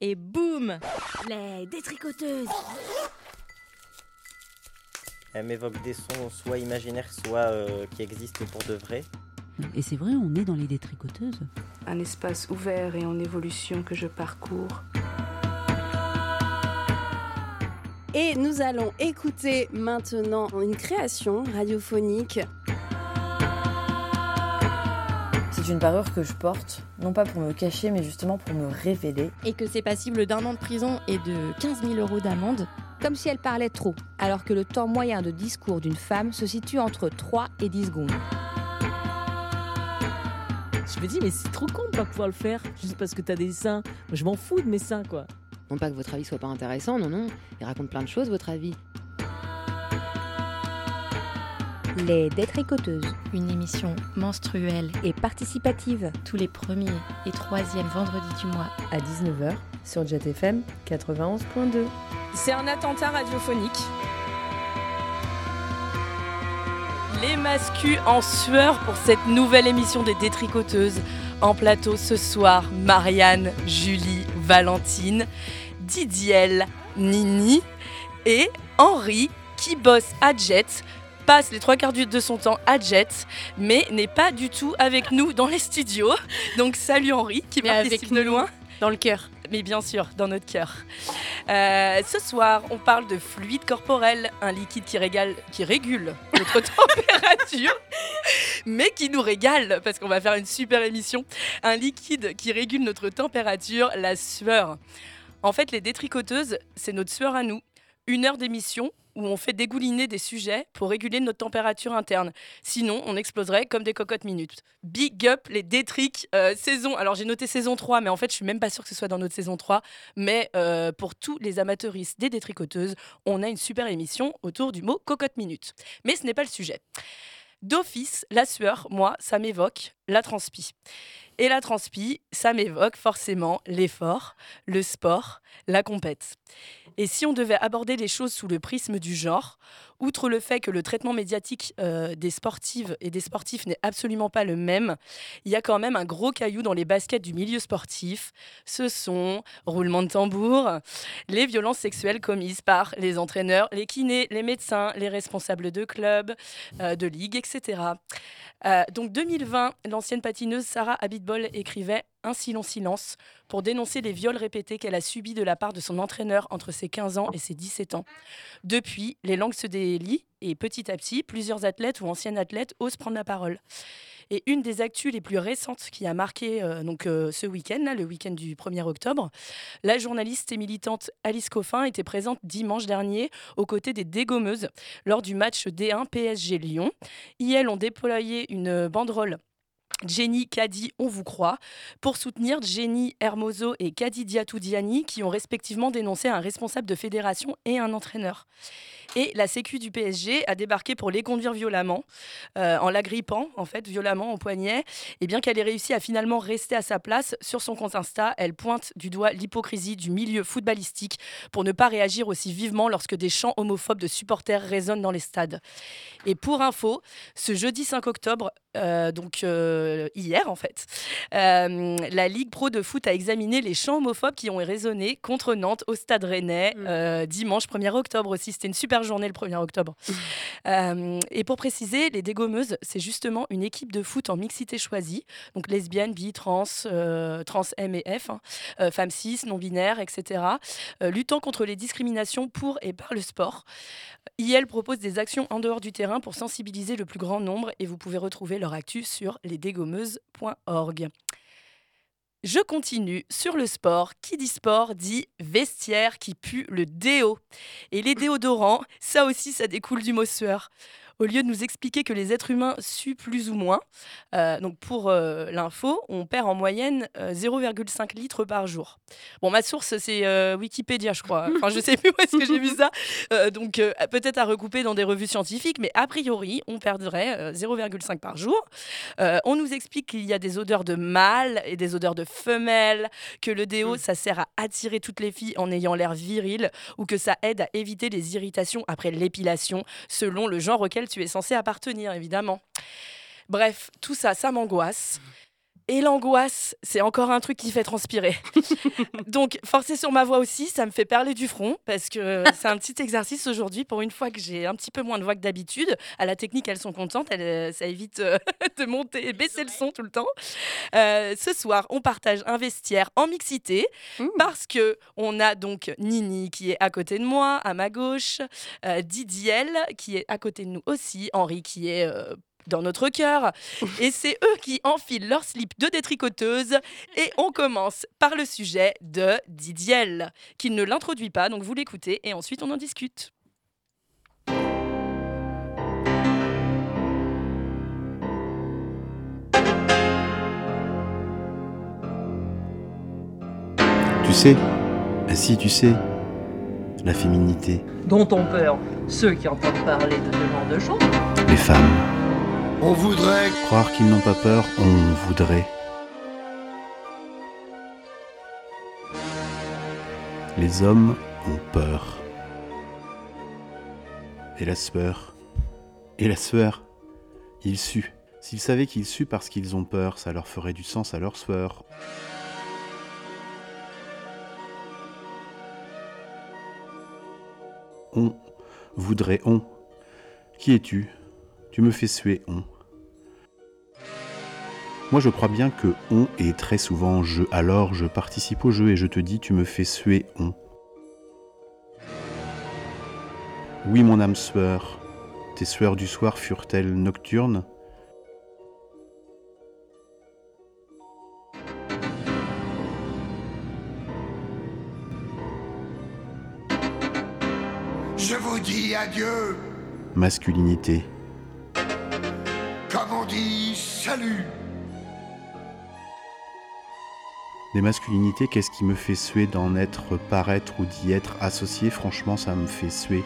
et boum Les détricoteuses Elle m'évoque des sons soit imaginaires, soit euh, qui existent pour de vrai. Et c'est vrai, on est dans les détricoteuses. Un espace ouvert et en évolution que je parcours. Et nous allons écouter maintenant une création radiophonique. C'est une parure que je porte, non pas pour me cacher, mais justement pour me révéler. Et que c'est passible d'un an de prison et de 15 000 euros d'amende, comme si elle parlait trop, alors que le temps moyen de discours d'une femme se situe entre 3 et 10 secondes. Je me dis, mais c'est trop con de pas pouvoir le faire, juste parce que t'as des seins. Moi, je m'en fous de mes seins, quoi. Non pas que votre avis soit pas intéressant, non, non. Il raconte plein de choses, votre avis. Les Détricoteuses, une émission menstruelle et participative tous les premiers et troisièmes vendredis du mois à 19h sur JetFM 91.2. C'est un attentat radiophonique. Les mascus en sueur pour cette nouvelle émission des Détricoteuses. En plateau ce soir, Marianne, Julie, Valentine, Didiel, Nini et Henri qui bosse à Jet passe les trois quarts de son temps à Jet, mais n'est pas du tout avec nous dans les studios. Donc salut Henri, qui Mais participe avec de loin. Dans le cœur. Mais bien sûr, dans notre cœur. Euh, ce soir, on parle de fluide corporel, un liquide qui, régale, qui régule notre température, mais qui nous régale, parce qu'on va faire une super émission. Un liquide qui régule notre température, la sueur. En fait, les détricoteuses, c'est notre sueur à nous. Une heure d'émission où on fait dégouliner des sujets pour réguler notre température interne. Sinon, on exploserait comme des cocottes minutes. Big up les détriques euh, saison. Alors j'ai noté saison 3, mais en fait, je suis même pas sûre que ce soit dans notre saison 3. Mais euh, pour tous les amateuristes des détricoteuses, on a une super émission autour du mot cocotte minute. Mais ce n'est pas le sujet. D'office, la sueur, moi, ça m'évoque la transpi. Et la transpi, ça m'évoque forcément l'effort, le sport, la compète. Et si on devait aborder les choses sous le prisme du genre, outre le fait que le traitement médiatique euh, des sportives et des sportifs n'est absolument pas le même, il y a quand même un gros caillou dans les baskets du milieu sportif. Ce sont, roulement de tambour, les violences sexuelles commises par les entraîneurs, les kinés, les médecins, les responsables de clubs, euh, de ligues, etc. Euh, donc 2020, l'ancienne patineuse Sarah Écrivait Ainsi long silence pour dénoncer les viols répétés qu'elle a subis de la part de son entraîneur entre ses 15 ans et ses 17 ans. Depuis, les langues se délient et petit à petit, plusieurs athlètes ou anciennes athlètes osent prendre la parole. Et une des actus les plus récentes qui a marqué euh, donc, euh, ce week-end, le week-end du 1er octobre, la journaliste et militante Alice Coffin était présente dimanche dernier aux côtés des dégommeuses lors du match D1 PSG Lyon. IL ont déployé une banderole Jenny Kadi, on vous croit, pour soutenir Jenny Hermoso et Kadi Diatoudiani, qui ont respectivement dénoncé un responsable de fédération et un entraîneur. Et la Sécu du PSG a débarqué pour les conduire violemment, euh, en l'agrippant, en fait, violemment au poignet. Et bien qu'elle ait réussi à finalement rester à sa place, sur son compte Insta, elle pointe du doigt l'hypocrisie du milieu footballistique pour ne pas réagir aussi vivement lorsque des chants homophobes de supporters résonnent dans les stades. Et pour info, ce jeudi 5 octobre, donc euh, hier en fait, euh, la Ligue Pro de foot a examiné les chants homophobes qui ont résonné contre Nantes au Stade Rennais euh, dimanche 1er octobre aussi. C'était une super journée le 1er octobre. Euh, et pour préciser, les dégommeuses, c'est justement une équipe de foot en mixité choisie, donc lesbiennes, bi, trans, euh, trans M et F, hein, euh, femmes cis, non-binaires, etc., luttant contre les discriminations pour et par le sport. IL propose des actions en dehors du terrain pour sensibiliser le plus grand nombre et vous pouvez retrouver leur actu sur lesdégommeuses.org. Je continue sur le sport. Qui dit sport dit vestiaire qui pue le déo. Et les déodorants, ça aussi, ça découle du mot sueur. Au lieu de nous expliquer que les êtres humains suent plus ou moins, euh, donc pour euh, l'info, on perd en moyenne euh, 0,5 litres par jour. Bon, ma source, c'est euh, Wikipédia, je crois. Enfin, je sais plus où est-ce que j'ai vu ça. Euh, donc, euh, peut-être à recouper dans des revues scientifiques, mais a priori, on perdrait euh, 0,5 par jour. Euh, on nous explique qu'il y a des odeurs de mâle et des odeurs de femelle, que le déo, ça sert à attirer toutes les filles en ayant l'air viril, ou que ça aide à éviter les irritations après l'épilation, selon le genre auquel tu es censé appartenir, évidemment. Bref, tout ça, ça m'angoisse. Et l'angoisse, c'est encore un truc qui fait transpirer. Donc, forcer sur ma voix aussi, ça me fait perler du front parce que c'est un petit exercice aujourd'hui. Pour une fois que j'ai un petit peu moins de voix que d'habitude, à la technique, elles sont contentes. Elles, ça évite euh, de monter et baisser le son tout le temps. Euh, ce soir, on partage un vestiaire en mixité parce que on a donc Nini qui est à côté de moi, à ma gauche, euh, Didiel qui est à côté de nous aussi, Henri qui est euh, dans notre cœur. Et c'est eux qui enfilent leur slip de détricoteuse. Et on commence par le sujet de Didiel, qui ne l'introduit pas, donc vous l'écoutez et ensuite on en discute. Tu sais, ah si tu sais, la féminité, dont ont peur ceux qui entendent parler de ce genre de choses. les femmes. On voudrait Croire qu'ils n'ont pas peur, on voudrait. Les hommes ont peur. Et la sueur. Et la sueur. Ils suent. S'ils savaient qu'ils suent parce qu'ils ont peur, ça leur ferait du sens à leur sueur. On voudrait on. Qui es-tu? Tu me fais suer on. Moi je crois bien que on est très souvent je, alors je participe au jeu et je te dis tu me fais suer on. Oui mon âme sueur, tes sueurs du soir furent-elles nocturnes? Je vous dis adieu, Masculinité, dit salut. Des masculinités, qu'est-ce qui me fait suer d'en être, paraître ou d'y être associé? Franchement, ça me fait suer.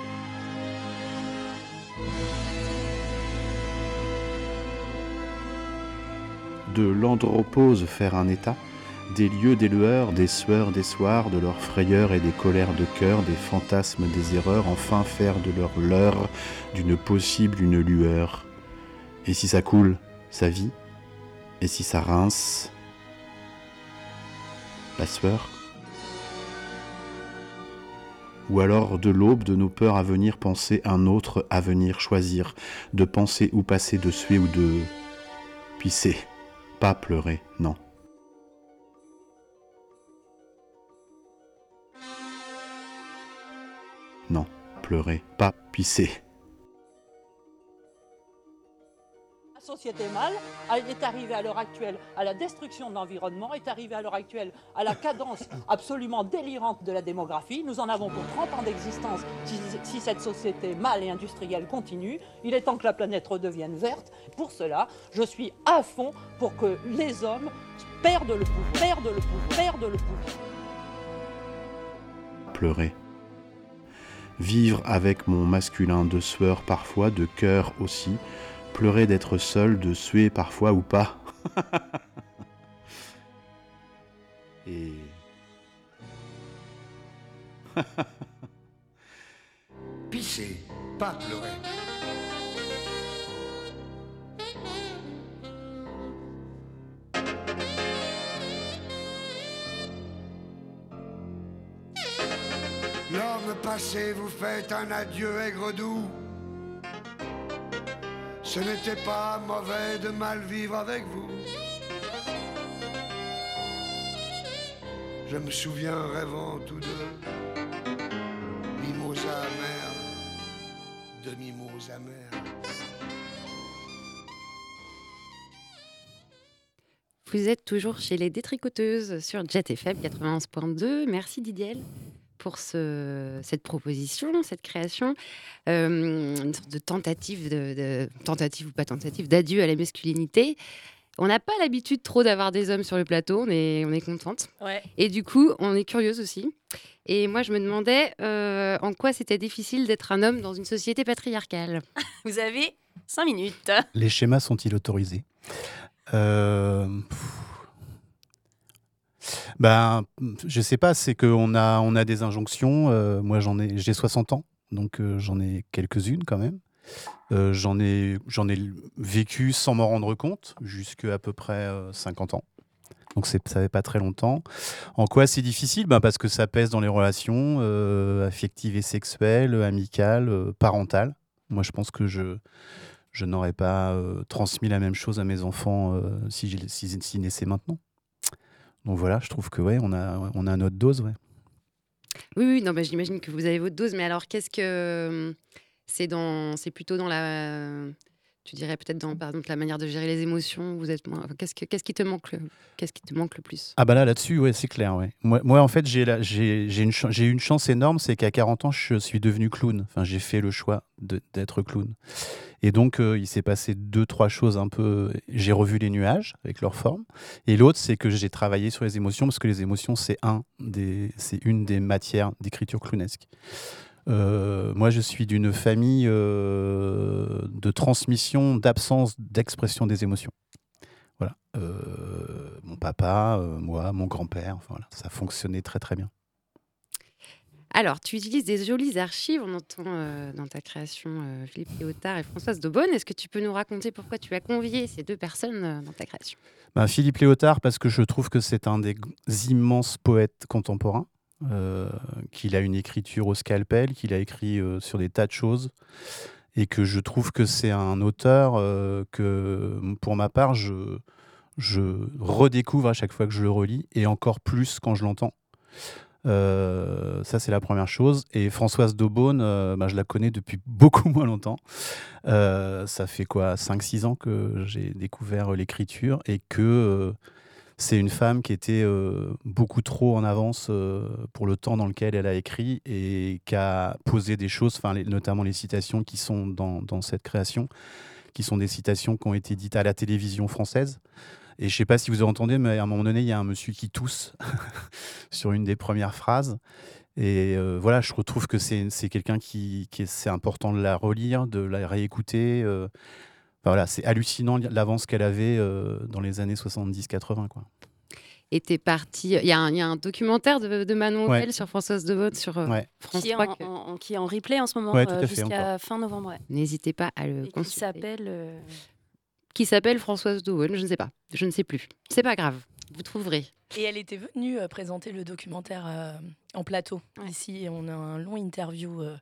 De l'andropause faire un état, des lieux, des lueurs, des sueurs, des soirs, de leurs frayeurs et des colères de cœur, des fantasmes, des erreurs, enfin faire de leur leurre, d'une possible une lueur. Et si ça coule, ça vit Et si ça rince, la sueur Ou alors de l'aube de nos peurs à venir penser un autre avenir, choisir, de penser ou passer, de suer ou de pisser, pas pleurer, non. Non, pleurer, pas pisser. Société mâle est arrivée à l'heure actuelle à la destruction de l'environnement, est arrivée à l'heure actuelle à la cadence absolument délirante de la démographie. Nous en avons pour 30 ans d'existence si, si cette société mâle et industrielle continue. Il est temps que la planète redevienne verte. Pour cela, je suis à fond pour que les hommes perdent le pouvoir, perdent le pouvoir, perdent le pouvoir. pleurer. Vivre avec mon masculin de sueur parfois, de cœur aussi. Pleurer d'être seul, de suer parfois ou pas. Et. Pisser, pas pleurer. L'homme passé vous fait un adieu aigre doux. Ce n'était pas mauvais de mal vivre avec vous. Je me souviens rêvant tous deux, mimosa amer, demi-mimosa amer. Vous êtes toujours chez les détricoteuses sur Jet FM 91.2. Merci Didier pour ce- cette proposition, cette création, euh, une sorte de tentative, de, de- tentative ou pas tentative, d'adieu à la masculinité. On n'a pas l'habitude trop d'avoir des hommes sur le plateau, on est, on est contente. Ouais. Et du coup, on est curieuse aussi. Et moi, je me demandais euh, en quoi c'était difficile d'être un homme dans une société patriarcale? Vous avez 5 minutes. Les schémas sont-ils autorisés? Euh, pff. Ben, je sais pas, c'est qu'on a, on a des injonctions. euh, moi, j'en ai, j'ai 60 ans, donc euh, j'en ai quelques-unes quand même. Euh, j'en ai, j'en ai vécu sans m'en rendre compte jusqu'à à peu près euh, 50 ans. Donc ça fait pas très longtemps. En quoi c'est difficile ben Parce que ça pèse dans les relations euh, affectives et sexuelles, amicales, euh, parentales. Moi, je pense que je, je n'aurais pas euh, transmis la même chose à mes enfants euh, si j'y- si- s'ils naissaient maintenant. Donc voilà, je trouve que ouais, on a, on a notre dose. Ouais. Oui, oui, non, bah, j'imagine que vous avez votre dose, mais alors qu'est-ce que c'est dans, c'est plutôt dans la, tu dirais peut-être dans par exemple la manière de gérer les émotions. Vous êtes moins, qu'est-ce que, qu'est-ce qui te manque, le, qu'est-ce qui te manque le plus? Ah bah là, là-dessus, ouais, c'est clair. Ouais. Moi, moi, en fait, j'ai la- j'ai j'ai une, j'ai une chance énorme, c'est qu'à 40 ans, je suis devenu clown. Enfin, j'ai fait le choix de- d'être clown. Et donc, euh, il s'est passé deux, trois choses un peu... J'ai revu les nuages avec leur forme. Et l'autre, c'est que j'ai travaillé sur les émotions, parce que les émotions, c'est un des, une des matières d'écriture clownesque. Euh, moi, je suis d'une famille euh, de transmission, d'absence d'expression des émotions. Voilà. Mon papa, moi, mon grand-père, voilà, ça fonctionnait très très bien. Alors, tu utilises des jolies archives, on entend euh, dans ta création euh, Philippe Léotard et Françoise Daubonne. Est-ce que tu peux nous raconter pourquoi tu as convié ces deux personnes euh, dans ta création? Ben, Philippe Léotard, parce que je trouve que c'est un des immenses poètes contemporains, qu'il a une écriture au scalpel, qu'il a écrit sur des tas de choses, et que je trouve que c'est un auteur que, pour ma part, je redécouvre à chaque fois que je le relis, et encore plus quand je l'entends. Euh, ça, c'est la première chose. Et Françoise Daubonne, euh, bah, je la connais depuis beaucoup moins longtemps. Euh, ça fait quoi 5-6 ans que j'ai découvert l'écriture et que c'est une femme qui était beaucoup trop en avance pour le temps dans lequel elle a écrit et qui a posé des choses, les- notamment les citations qui sont dans cette création, qui sont des citations qui ont été dites à la télévision française. Et je sais pas si vous avez entendu, mais à un moment donné, il y a un monsieur qui tousse sur une des premières phrases. Et euh, voilà, je retrouve que c'est quelqu'un qui, qui est, c'est important de la relire, de la réécouter. euh. Enfin, voilà, c'est hallucinant l'avance qu'elle avait euh, dans les années 70-80. quoi. Et t'es parti. Il y, a un- il y a un documentaire de, de Manon Ouais. Sur Françoise Daubonne sur Ouais. France qui, est 3. en, que- en- qui est en replay en ce moment Ouais, tout à euh, fait, jusqu'à fin novembre. ouais. N'hésitez pas à le Et qui consulter. s'appelle. Qui s'appelle Françoise Daubonne, je ne sais pas. Je ne sais plus. C'est pas grave. Vous trouverez. Et elle était venue euh, présenter le documentaire euh, en plateau ici. Et on a un long interview euh,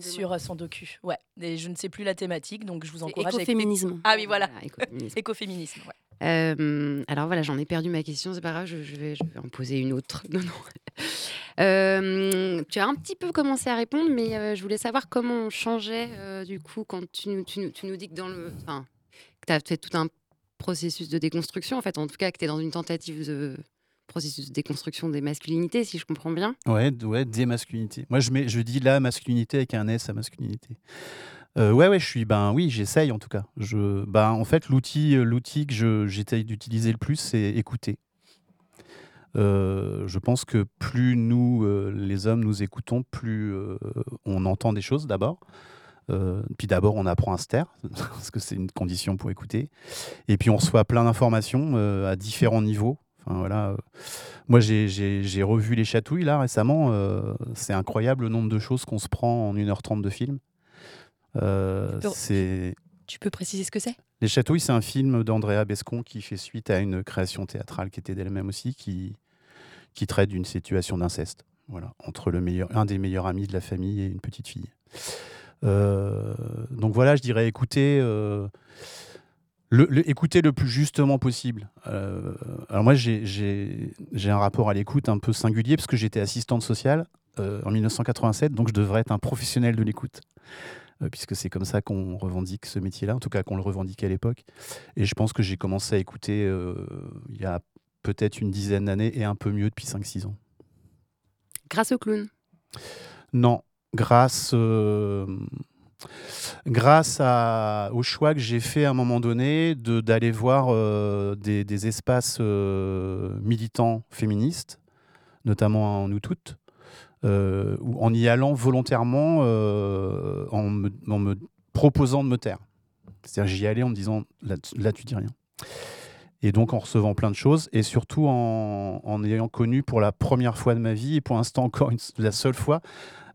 sur son docu. Ouais. Et je ne sais plus la thématique, donc je vous encourage. écoféminisme. Ah oui, voilà. écoféminisme. Écoféminisme, ouais. Alors voilà, j'en ai perdu ma question, c'est pas grave, je, je vais, je vais en poser une autre. Non, non. Tu as un petit peu commencé à répondre, mais je voulais savoir comment on changeait du coup quand tu, nous- tu, nous- tu nous dis que dans le, enfin, tu as fait tout un processus de déconstruction, en fait, en tout cas que tu es dans une tentative de processus de déconstruction des masculinités, si je comprends bien. Ouais, ouais, des masculinités. Moi, je, mets, je dis la masculinité avec un S à masculinité. Euh, ouais, ouais, je suis, ben oui, j'essaye en tout cas. Je, ben, en fait, l'outil, euh, que je- j'essaye d'utiliser le plus, c'est écouter. Euh, je pense que plus nous, les hommes, nous écoutons, plus on entend des choses d'abord. Euh, puis d'abord, on apprend à se taire, parce que c'est une condition pour écouter. Et puis, on reçoit plein d'informations euh, à différents niveaux. Enfin, voilà. euh, Moi, j'ai- revu Les Chatouilles, là, récemment. euh, c'est incroyable le nombre de choses qu'on se prend en 1h30 de film. Tu peux- c'est... Tu peux préciser ce que c'est? Les Chatouilles, c'est un film d'Andrea Bescon qui fait suite à une création théâtrale qui était d'elle-même aussi, qui, qui traite d'une situation d'inceste. Voilà, entre le meilleur, un des meilleurs amis de la famille et une petite fille. Euh, donc voilà, je dirais écoutez, euh, le, le- écoutez le plus justement possible. Euh, alors moi, j'ai- un rapport à l'écoute un peu singulier parce que j'étais assistante sociale euh, en 1987, donc je devrais être un professionnel de l'écoute euh, puisque c'est comme ça qu'on revendique ce métier-là, en tout cas qu'on le revendiquait à l'époque. Et je pense que j'ai commencé à écouter il y a peut-être une dizaine d'années et un peu mieux depuis 5-6 ans. Grâce au clown? Non, grâce, euh, grâce au choix que j'ai fait à un moment donné d'aller voir euh, des, espaces euh, militants féministes, notamment en Nous Toutes, en y allant volontairement, en, me, proposant de me taire. C'est-à-dire j'y allais en me disant là, tu- dis rien. Et donc en recevant plein de choses et surtout en, ayant connu pour la première fois de ma vie et pour l'instant encore la seule fois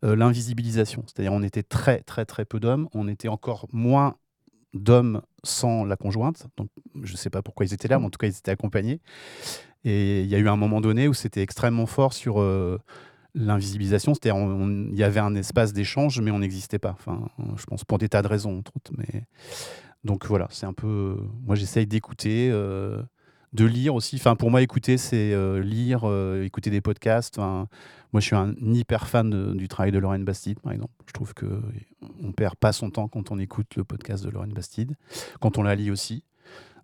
l'invisibilisation. C'est-à-dire on était très très très peu d'hommes, on était encore moins d'hommes sans la conjointe. Donc je ne sais pas pourquoi ils étaient là, mais en tout cas ils étaient accompagnés. Et il y a eu un moment donné où c'était extrêmement fort sur euh, l'invisibilisation. C'est-à-dire, il y avait un espace d'échange, mais on n'existait pas. Enfin, je pense pour des tas de raisons, entre autres. Mais donc voilà, c'est un peu. Moi, j'essaye d'écouter, euh, de lire aussi. Enfin, pour moi, écouter, c'est euh, lire, euh, écouter des podcasts. Moi, je suis un hyper fan du travail de Lorraine Bastide, par exemple. Je trouve que on perd pas son temps quand on écoute le podcast de Lorraine Bastide, quand on la lit aussi.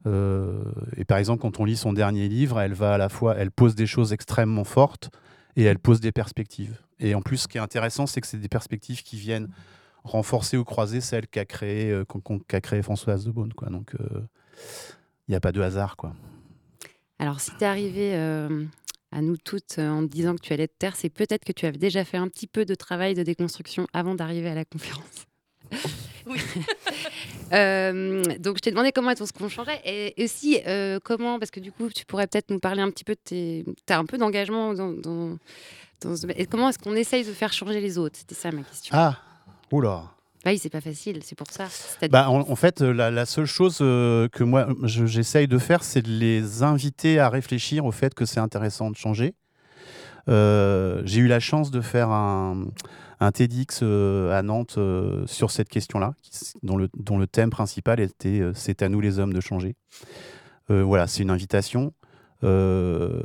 Euh, et par exemple, quand on lit son dernier livre, elle va à la fois, elle pose des choses extrêmement fortes et elle pose des perspectives. Et en plus, ce qui est intéressant, c'est que c'est des perspectives qui viennent renforcer ou croiser celles qu'a créé, euh, qu'a créé Françoise de Beaune. Donc, euh, il n'y a pas de hasard. Quoi. Alors, si tu es arrivé euh, à nous toutes euh, en te disant que tu allais te taire, c'est peut-être que tu avais déjà fait un petit peu de travail de déconstruction avant d'arriver à la conférence. Oui. Euh, donc, je t'ai demandé comment est-ce qu'on changeait et aussi euh, comment, parce que du coup, tu pourrais peut-être nous parler un petit peu de tes. Tu as un peu d'engagement dans. dans, dans ce- et comment est-ce qu'on essaye de faire changer les autres? C'était ça ma question. Ah, oula. Oui, c'est pas facile, c'est pour ça. Bah, en, fait, euh, la, seule chose euh, que moi je- j'essaye de faire, c'est de les inviter à réfléchir au fait que c'est intéressant de changer. Euh, J'ai eu la chance de faire un, TEDx euh, à Nantes euh, sur cette question-là, dont le, thème principal était euh, C'est à nous les hommes de changer. Euh, voilà, c'est une invitation. Euh,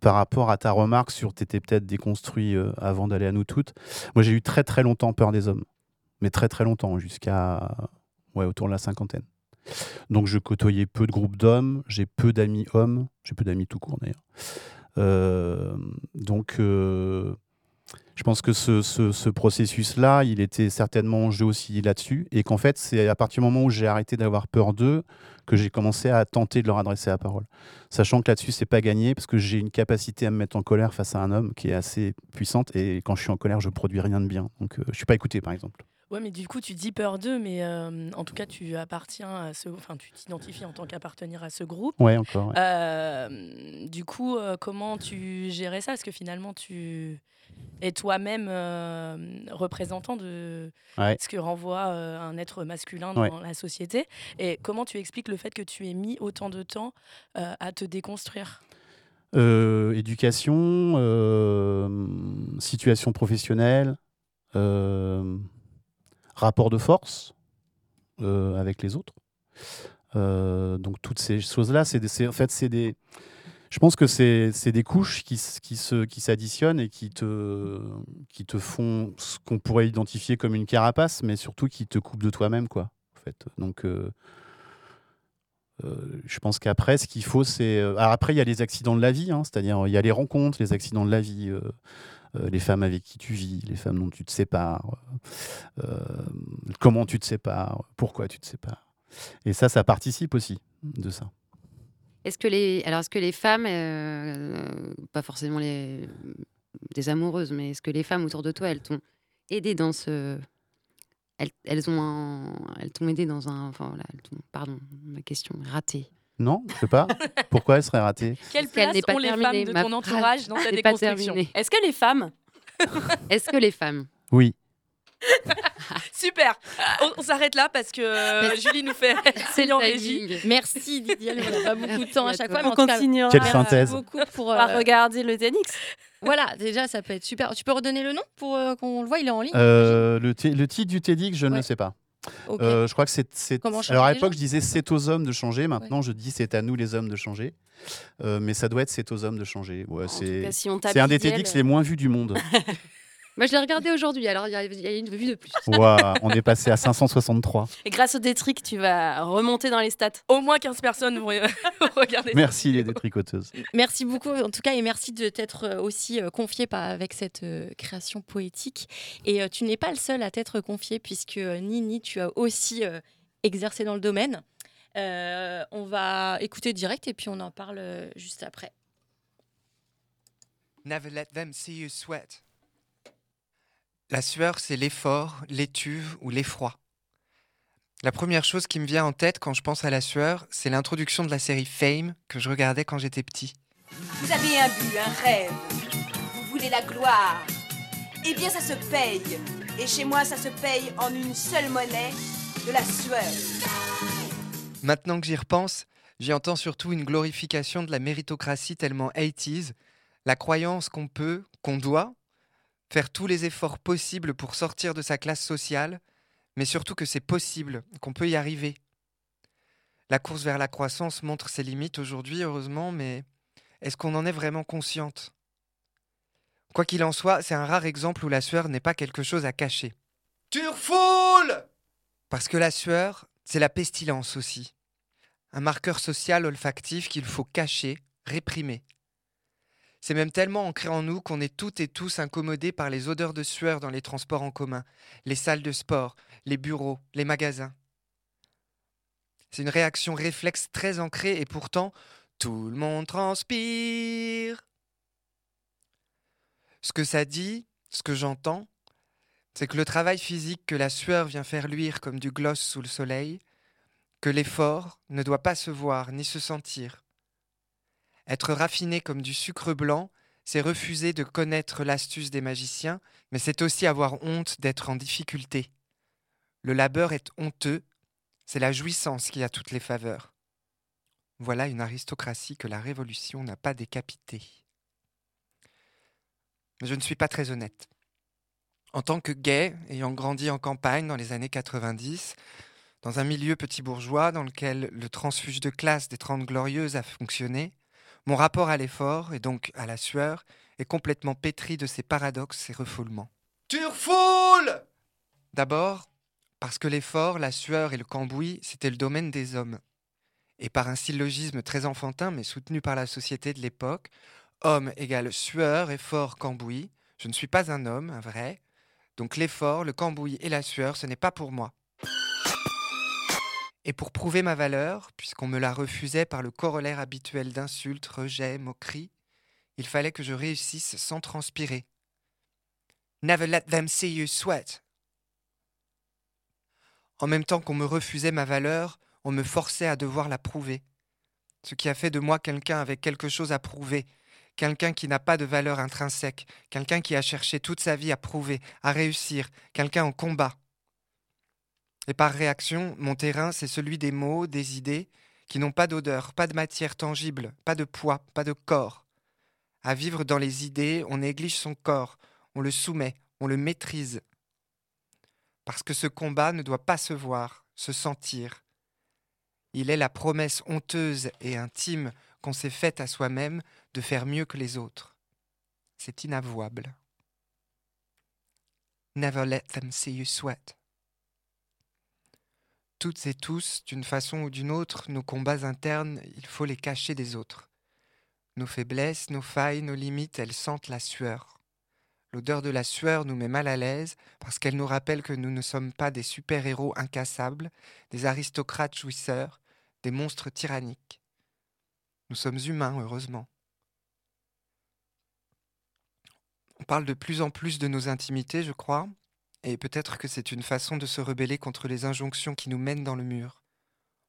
par rapport à ta remarque sur t'étais peut-être déconstruit euh, avant d'aller à nous toutes, moi j'ai eu très très longtemps peur des hommes mais très très longtemps, jusqu'à ouais, autour de la cinquantaine. Donc je côtoyais peu de groupes d'hommes, j'ai peu d'amis hommes, j'ai peu d'amis tout court d'ailleurs. Euh, donc euh, je pense que ce, ce- ce processus-là, il était certainement en jeu aussi là-dessus, et qu'en fait c'est à partir du moment où j'ai arrêté d'avoir peur d'eux que j'ai commencé à tenter de leur adresser la parole. Sachant que là-dessus, c'est pas gagné, parce que j'ai une capacité à me mettre en colère face à un homme qui est assez puissante, et quand je suis en colère, je produis rien de bien. Donc euh, je suis pas écouté, par exemple. Ouais, mais du coup, tu dis peur d'eux, mais euh, en tout cas, tu appartiens à ce. Enfin, tu t'identifies en tant qu'appartenir à ce groupe. Ouais, encore, ouais. Euh, du coup, euh, comment tu gérais ça? Parce que finalement, tu es toi-même représentant de Ouais. ce que renvoie un être masculin dans Ouais. la société? Et comment tu expliques le fait que tu aies mis autant de temps à te déconstruire? Éducation, situation professionnelle, euh, rapport de force euh, avec les autres. Euh, donc toutes ces choses-là, c'est en fait c'est des. Je pense que c'est des couches qui, qui qui s'additionnent et qui te qui te font ce qu'on pourrait identifier comme une carapace, mais surtout qui te coupent de toi-même quoi. En fait, donc. euh, je pense qu'après, ce qu'il faut, c'est. après, il y a les accidents de la vie, hein, c'est-à-dire il y a les rencontres, les accidents de la vie, les femmes avec qui tu vis, les femmes dont tu te sépares, euh, comment tu te sépares, pourquoi tu te sépares. Et ça, ça participe aussi de ça. Est-ce que les, alors est-ce que les femmes, euh, pas forcément les des amoureuses, mais est-ce que les femmes autour de toi, elles t'ont aidé dans ce, elles, elles ont, elles t'ont aidé dans un, pardon, ma question est ratée. Non, je sais pas. Pourquoi elle serait ratée? Quelle place n'est pas ont les femmes de ton entourage dans ta n'est pas déconstruction? Est-ce que les femmes Est-ce que les femmes? Oui. Super On, on s'arrête là parce que euh, Julie nous fait c'est en régie. Merci Didier, on n'a pas beaucoup de temps à chaque fois. mais On en continuera. Quelle synthèse. beaucoup pour euh, regarder le TEDx. Voilà, déjà ça peut être super. Tu peux redonner le nom pour euh, qu'on le voit, il est en ligne. Euh, le, titre du TEDx, je ne Ouais. le sais pas. Euh, je crois que c'est. Alors à l'époque, je disais c'est aux hommes de changer. Maintenant, je dis c'est à nous les hommes de changer. Euh, mais ça doit être c'est aux hommes de changer. Ouais, c'est si un des TEDx les moins vus du monde. Moi, je l'ai regardé aujourd'hui, alors il y, a- il y a une vue de plus. Ouah, on est passé à 563. Et grâce au détric, tu vas remonter dans les stats. Au moins 15 personnes vont regarder. ça. Merci les détricoteuses. Merci beaucoup en tout cas et merci de t'être euh, aussi euh, confié avec cette euh, création poétique. Et tu n'es pas le seul à t'être confié puisque Nini, tu as aussi exercé dans le domaine. Euh, on va écouter direct et puis on en parle juste après. Never let them see you sweat. La sueur, c'est l'effort, l'étuve ou l'effroi. La première chose qui me vient en tête quand je pense à la sueur, c'est l'introduction de la série Fame que je regardais quand j'étais petit. Vous avez un but, un rêve. Vous voulez la gloire. Eh bien, ça se paye. Et chez moi, ça se paye en une seule monnaie, de la sueur. Maintenant que j'y repense, J'y entends surtout une glorification de la méritocratie tellement 80s, la croyance qu'on peut, qu'on doit, faire tous les efforts possibles pour sortir de sa classe sociale, mais surtout que c'est possible, qu'on peut y arriver. La course vers la croissance montre ses limites aujourd'hui, heureusement, mais est-ce qu'on en est vraiment consciente? Quoi qu'il en soit, c'est un rare exemple où la sueur n'est pas quelque chose à cacher. Tu refoules Parce que la sueur, c'est la pestilence aussi. Un marqueur social olfactif qu'il faut cacher, réprimer. C'est même tellement ancré en nous qu'on est toutes et tous incommodés par les odeurs de sueur dans les transports en commun, les salles de sport, les bureaux, les magasins. C'est une réaction réflexe très ancrée et pourtant, tout le monde transpire. Ce que ça dit, ce que j'entends, c'est que le travail physique que la sueur vient faire luire comme du gloss sous le soleil, que l'effort ne doit pas se voir ni se sentir. Être raffiné comme du sucre blanc, c'est refuser de connaître l'astuce des magiciens, mais c'est aussi avoir honte d'être en difficulté. Le labeur est honteux, c'est la jouissance qui a toutes les faveurs. Voilà une aristocratie que la Révolution n'a pas décapitée. Je ne suis pas très honnête. En tant que gay, ayant grandi en campagne dans les années 90, dans un milieu petit bourgeois dans lequel le transfuge de classe des Trente Glorieuses a fonctionné, mon rapport à l'effort, et donc à la sueur, est complètement pétri de ces paradoxes et refoulements. Tu refoules D'abord, parce que l'effort, la sueur et le cambouis, c'était le domaine des hommes. Et par un syllogisme très enfantin, mais soutenu par la société de l'époque, homme égale sueur, effort, cambouis. Je ne suis pas un homme, un vrai. Donc l'effort, le cambouis et la sueur, ce n'est pas pour moi. Et pour prouver ma valeur, puisqu'on me la refusait par le corollaire habituel d'insultes, rejets, moqueries, il fallait que je réussisse sans transpirer. Never let them see you sweat. En même temps qu'on me refusait ma valeur, on me forçait à devoir la prouver. Ce qui a fait de moi quelqu'un avec quelque chose à prouver, quelqu'un qui n'a pas de valeur intrinsèque, quelqu'un qui a cherché toute sa vie à prouver, à réussir, quelqu'un en combat. Et par réaction, mon terrain, c'est celui des mots, des idées, qui n'ont pas d'odeur, pas de matière tangible, pas de poids, pas de corps. À vivre dans les idées, on néglige son corps, on le soumet, on le maîtrise. Parce que ce combat ne doit pas se voir, se sentir. Il est la promesse honteuse et intime qu'on s'est faite à soi-même de faire mieux que les autres. C'est inavouable. Never let them see you sweat. Toutes et tous, d'une façon ou d'une autre, nos combats internes, il faut les cacher des autres. Nos faiblesses, nos failles, nos limites, elles sentent la sueur. L'odeur de la sueur nous met mal à l'aise parce qu'elle nous rappelle que nous ne sommes pas des super-héros incassables, des aristocrates jouisseurs, des monstres tyranniques. Nous sommes humains, heureusement. On parle de plus en plus de nos intimités, je crois, et peut-être que c'est une façon de se rebeller contre les injonctions qui nous mènent dans le mur.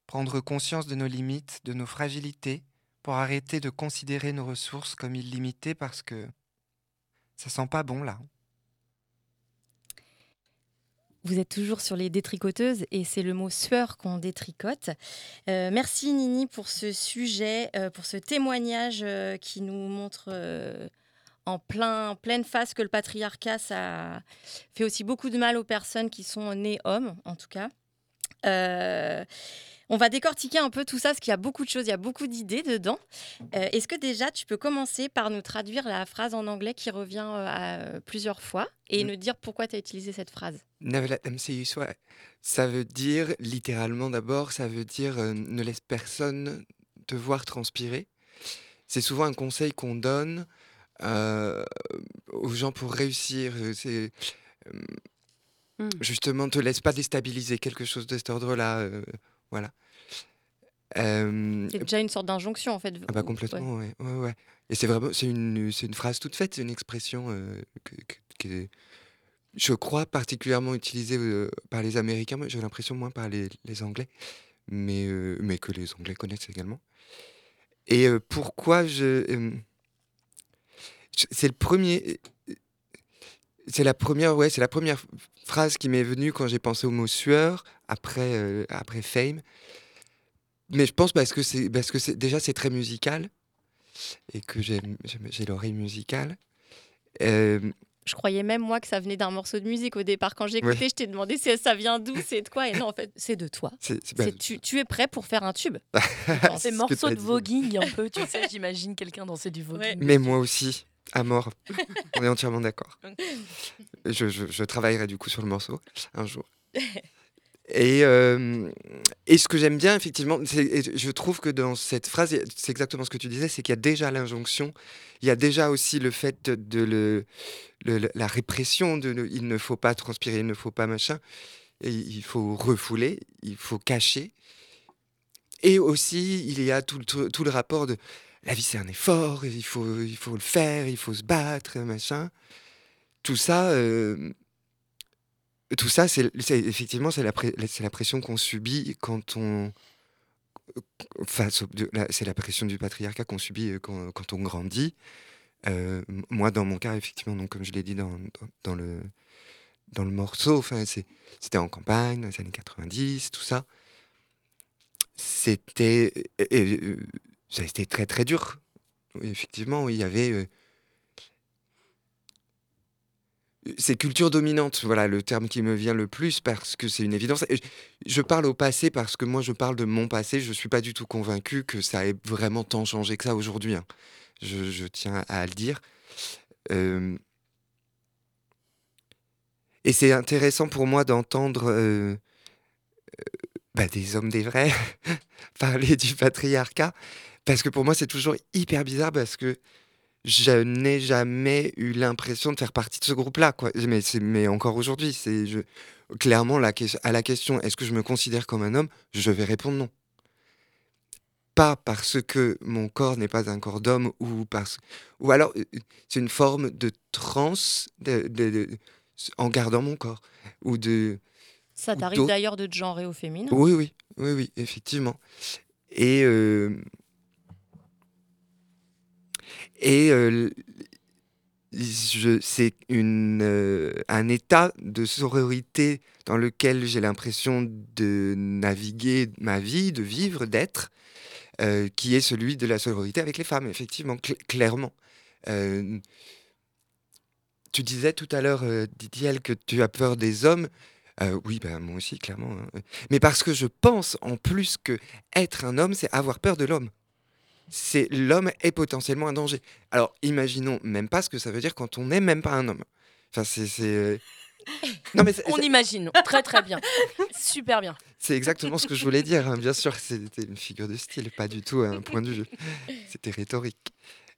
Prendre conscience de nos limites, de nos fragilités, pour arrêter de considérer nos ressources comme illimitées parce que ça sent pas bon là. Vous êtes toujours sur les détricoteuses et c'est le mot sueur qu'on détricote. Euh, merci Nini pour ce sujet, euh, pour ce témoignage euh, qui nous montre en plein, pleine face que le patriarcat, ça fait aussi beaucoup de mal aux personnes qui sont nées hommes, en tout cas. On va décortiquer un peu tout ça, parce qu'il y a beaucoup de choses, il y a beaucoup d'idées dedans. Euh, est-ce que déjà, tu peux commencer par nous traduire la phrase en anglais qui revient euh, à, plusieurs fois et Mm. nous dire pourquoi tu as utilisé cette phrase? Ça veut dire, littéralement d'abord, ça veut dire euh, ne laisse personne te voir transpirer. C'est souvent un conseil qu'on donne euh, aux gens pour réussir. euh, C'est euh, Mm. justement, te laisse pas déstabiliser quelque chose de cet ordre-là. euh, voilà. Euh, C'est déjà une sorte d'injonction en fait. ah bah complètement, ouais. ouais. ouais, ouais. Et c'est vraiment, c'est une, c'est une phrase toute faite, c'est une expression euh, que, que- que je crois particulièrement utilisée euh, par les Américains. J'ai l'impression moins par les, les Anglais, mais, euh, mais que les Anglais connaissent également. Et euh, pourquoi euh, je- c'est le premier, c'est la première, ouais, c'est la première phrase qui m'est venue quand j'ai pensé au mot sueur après, euh, après fame mais je pense parce que c'est parce que c'est déjà c'est très musical et que j'ai l'oreille musicale. Euh, Je croyais même moi que ça venait d'un morceau de musique au départ. Quand j'écoutais, Ouais. je t'ai demandé si ça vient d'où, c'est de quoi. Et non, en fait, c'est de toi. C'est- c'est- bah, C'est- tu, tu es prêt pour faire un tube. Ces que morceaux t'as de voguing, un peu, tu sais, j'imagine quelqu'un danser du voguing. Mais moi aussi, à mort. On est entièrement d'accord. Je, je- je travaillerai du coup sur le morceau un jour. Et, euh, et ce que j'aime bien, effectivement, je trouve que dans cette phrase, c'est exactement ce que tu disais, c'est qu'il y a déjà l'injonction, il y a déjà aussi le fait de, de le, le- le- la répression, de le- il ne faut pas transpirer, il ne faut pas machin, et il faut refouler, il faut cacher. Et aussi, il y a tout, le- tout, tout le rapport de la vie, c'est un effort, il faut, il faut le faire, il faut se battre, machin. Tout ça, euh, tout ça, c'est effectivement c'est la, la pression qu'on subit quand on la- c'est la pression du patriarcat qu'on subit euh, quand, on grandit. Euh, moi, dans mon cas, effectivement, donc comme je l'ai dit dans, dans, dans le dans le morceau, enfin, c'était en campagne, dans les années 90, tout ça. C'était ça a été très très dur. Oui, effectivement, il y avait euh, c'est culture dominante, voilà le terme qui me vient le plus parce que c'est une évidence. Je- parle au passé parce que moi je parle de mon passé, je suis pas du tout convaincu que ça ait vraiment tant changé que ça aujourd'hui. hein. Je, tiens à le dire. Et c'est intéressant pour moi d'entendre euh, euh, bah, des hommes des vrais parler du patriarcat parce que pour moi c'est toujours hyper bizarre parce que je n'ai jamais eu l'impression de faire partie de ce groupe-là, quoi. Mais, c'est- mais encore aujourd'hui, c'est je, clairement la, à la question est-ce que je me considère comme un homme, je vais répondre non. Pas parce que mon corps n'est pas un corps d'homme ou parce ou alors euh, c'est une forme de transe de- de- de- en gardant mon corps ou de Ça t'arrive d'ailleurs de te genrer au féminin? oui, oui, oui, oui, effectivement. Et, euh, et euh, c'est euh, un état de sororité dans lequel j'ai l'impression de naviguer ma vie, de vivre, d'être, euh, qui est celui de la sororité avec les femmes, effectivement, cl- clairement. Tu disais tout à l'heure, Didier, que tu as peur des hommes. Oui, bah, moi aussi, clairement. hein. Mais parce que je pense en plus que être un homme, c'est avoir peur de l'homme. C'est l'homme est potentiellement un danger. Alors, imaginons même pas ce que ça veut dire quand on n'est même pas un homme. Enfin, c'est. euh, Non, mais On imagine, très très bien. Super bien. c'est exactement ce que je voulais dire. hein. Bien sûr, c'était une figure de style, pas du tout un point de vue. C'était rhétorique.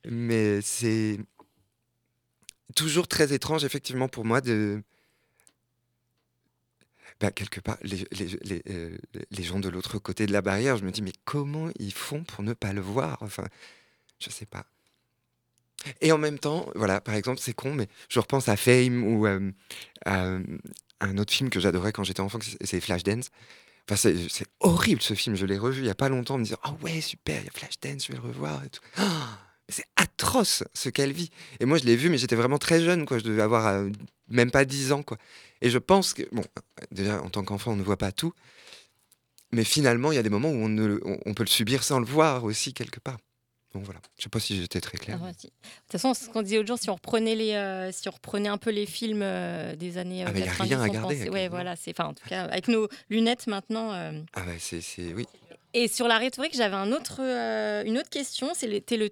Mais c'est toujours très étrange, effectivement, pour moi, de. Bah, quelque part, les, les- euh, les gens de l'autre côté de la barrière, je me dis, mais comment ils font pour ne pas le voir? Enfin, je sais pas. Et en même temps, voilà, par exemple, c'est con, mais je repense à Fame ou euh, à euh, un autre film que j'adorais quand j'étais enfant, c'est- Flashdance. Enfin, c'est horrible ce film, je l'ai revu il y a pas longtemps en me disant Ah ouais, super, il y a Flashdance, je vais le revoir et tout. Ah, c'est atroce ce qu'elle vit. Et moi, je l'ai vu, mais j'étais vraiment très jeune, quoi. Je devais avoir euh, même pas 10 ans, quoi. Et je pense que, bon, déjà, en tant qu'enfant, on ne voit pas tout. Mais finalement, il y a des moments où on, ne on, on peut le subir sans le voir aussi, quelque part. Donc voilà. Je sais pas si j'étais très clair. Ah, si. De toute façon, ce qu'on disait l'autre jour, si on reprenait les, euh, si on reprenait un peu les films euh, des années euh, Ah, bah, y a 90, rien à garder, pensait- ouais, voilà, c'est, enfin, en tout cas, avec nos lunettes maintenant. Ah c'est. c'est- Oui. Et sur la rhétorique, j'avais un autre, euh, une autre question. C'est le, le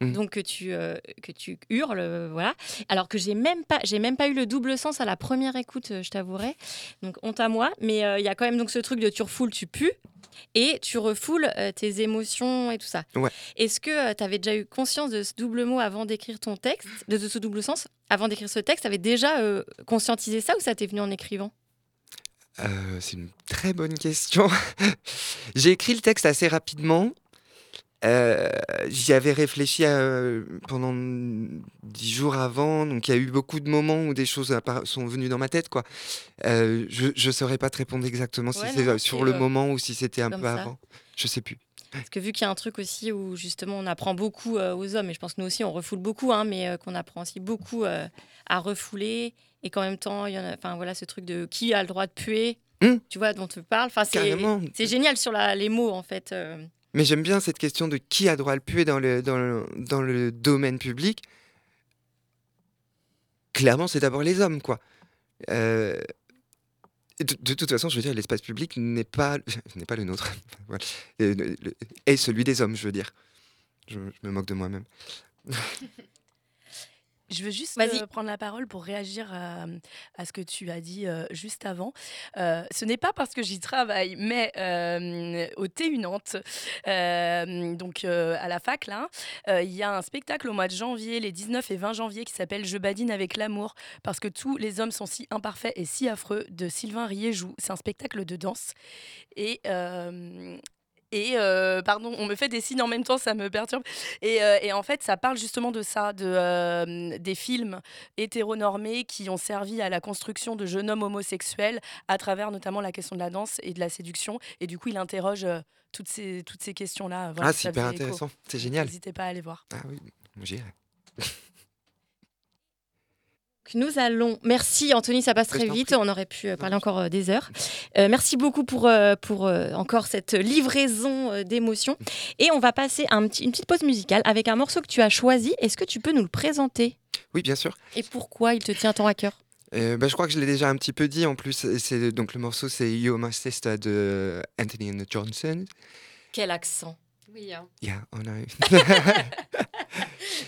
Mm. donc que tu, euh, que tu hurles, euh, voilà. Alors que j'ai même pas, j'ai même pas eu le double sens à la première écoute, je t'avouerai. Donc honte à moi. Mais il y a quand même donc ce truc de turfoule, tu pues et tu refoules tes émotions et tout ça. Ouais. Est-ce que tu avais déjà eu conscience de ce double mot avant d'écrire ton texte, de, ce double sens avant d'écrire ce texte Tu avais déjà conscientisé ça ou ça t'est venu en écrivant? Euh, c'est une très bonne question. J'ai écrit le texte assez rapidement. Euh, J'y avais réfléchi euh, pendant dix jours avant, donc il y a eu beaucoup de moments où des choses sont venues dans ma tête. Quoi. Euh, je ne saurais pas te répondre exactement si c'est sur le moment ou si c'était un peu ça. avant. Je sais plus. Parce que vu qu'il y a un truc aussi où justement on apprend beaucoup euh, aux hommes, et je pense que nous aussi on refoule beaucoup, hein, mais euh, qu'on apprend aussi beaucoup euh, à refouler, et qu'en même temps, il y en a, enfin voilà, ce truc de qui a le droit de puer, Hmm. Tu vois, dont tu parles. Enfin, c'est génial sur la, les mots, en fait. euh. Mais j'aime bien cette question de qui a droit à le puer dans le, dans le, dans le domaine public. Clairement, c'est d'abord les hommes, quoi. Euh, de, de toute façon, je veux dire, l'espace public n'est pas, n'est pas le nôtre. Voilà. Et, le- le- et celui des hommes, je veux dire. Je, je me moque de moi-même. Je veux juste euh, prendre la parole pour réagir à, à ce que tu as dit euh, juste avant. Euh, ce n'est pas parce que j'y travaille, mais au TU Nantes, donc à la fac, là, il y a un spectacle au mois de janvier, les 19 et 20 janvier, qui s'appelle Je badine avec l'amour, parce que tous les hommes sont si imparfaits et si affreux, de Sylvain Riéjou. C'est un spectacle de danse. Et. Et euh, pardon, on me fait des signes en même temps, ça me perturbe. Et, euh, et en fait, ça parle justement de ça, de, euh, des films hétéronormés qui ont servi à la construction de jeunes hommes homosexuels à travers notamment la question de la danse et de la séduction. Et du coup, il interroge toutes ces, toutes ces questions-là. Voilà, ah, c'est hyper intéressant. C'est génial. N'hésitez pas à aller voir. Ah oui, j'irai. Nous allons. Merci Anthony, ça passe très vite. On aurait pu euh, parler encore euh, des heures. Euh, merci beaucoup pour, pour encore cette livraison d'émotions. Et on va passer à un petit- une petite pause musicale avec un morceau que tu as choisi. Est-ce que tu peux nous le présenter? Oui, bien sûr. Et pourquoi il te tient tant à cœur? Euh, bah, je crois que je l'ai déjà un petit peu dit en plus. C'est donc le morceau, c'est You My Sister de Anthony and Johnson. Quel accent Hein. Yeah, on a eu.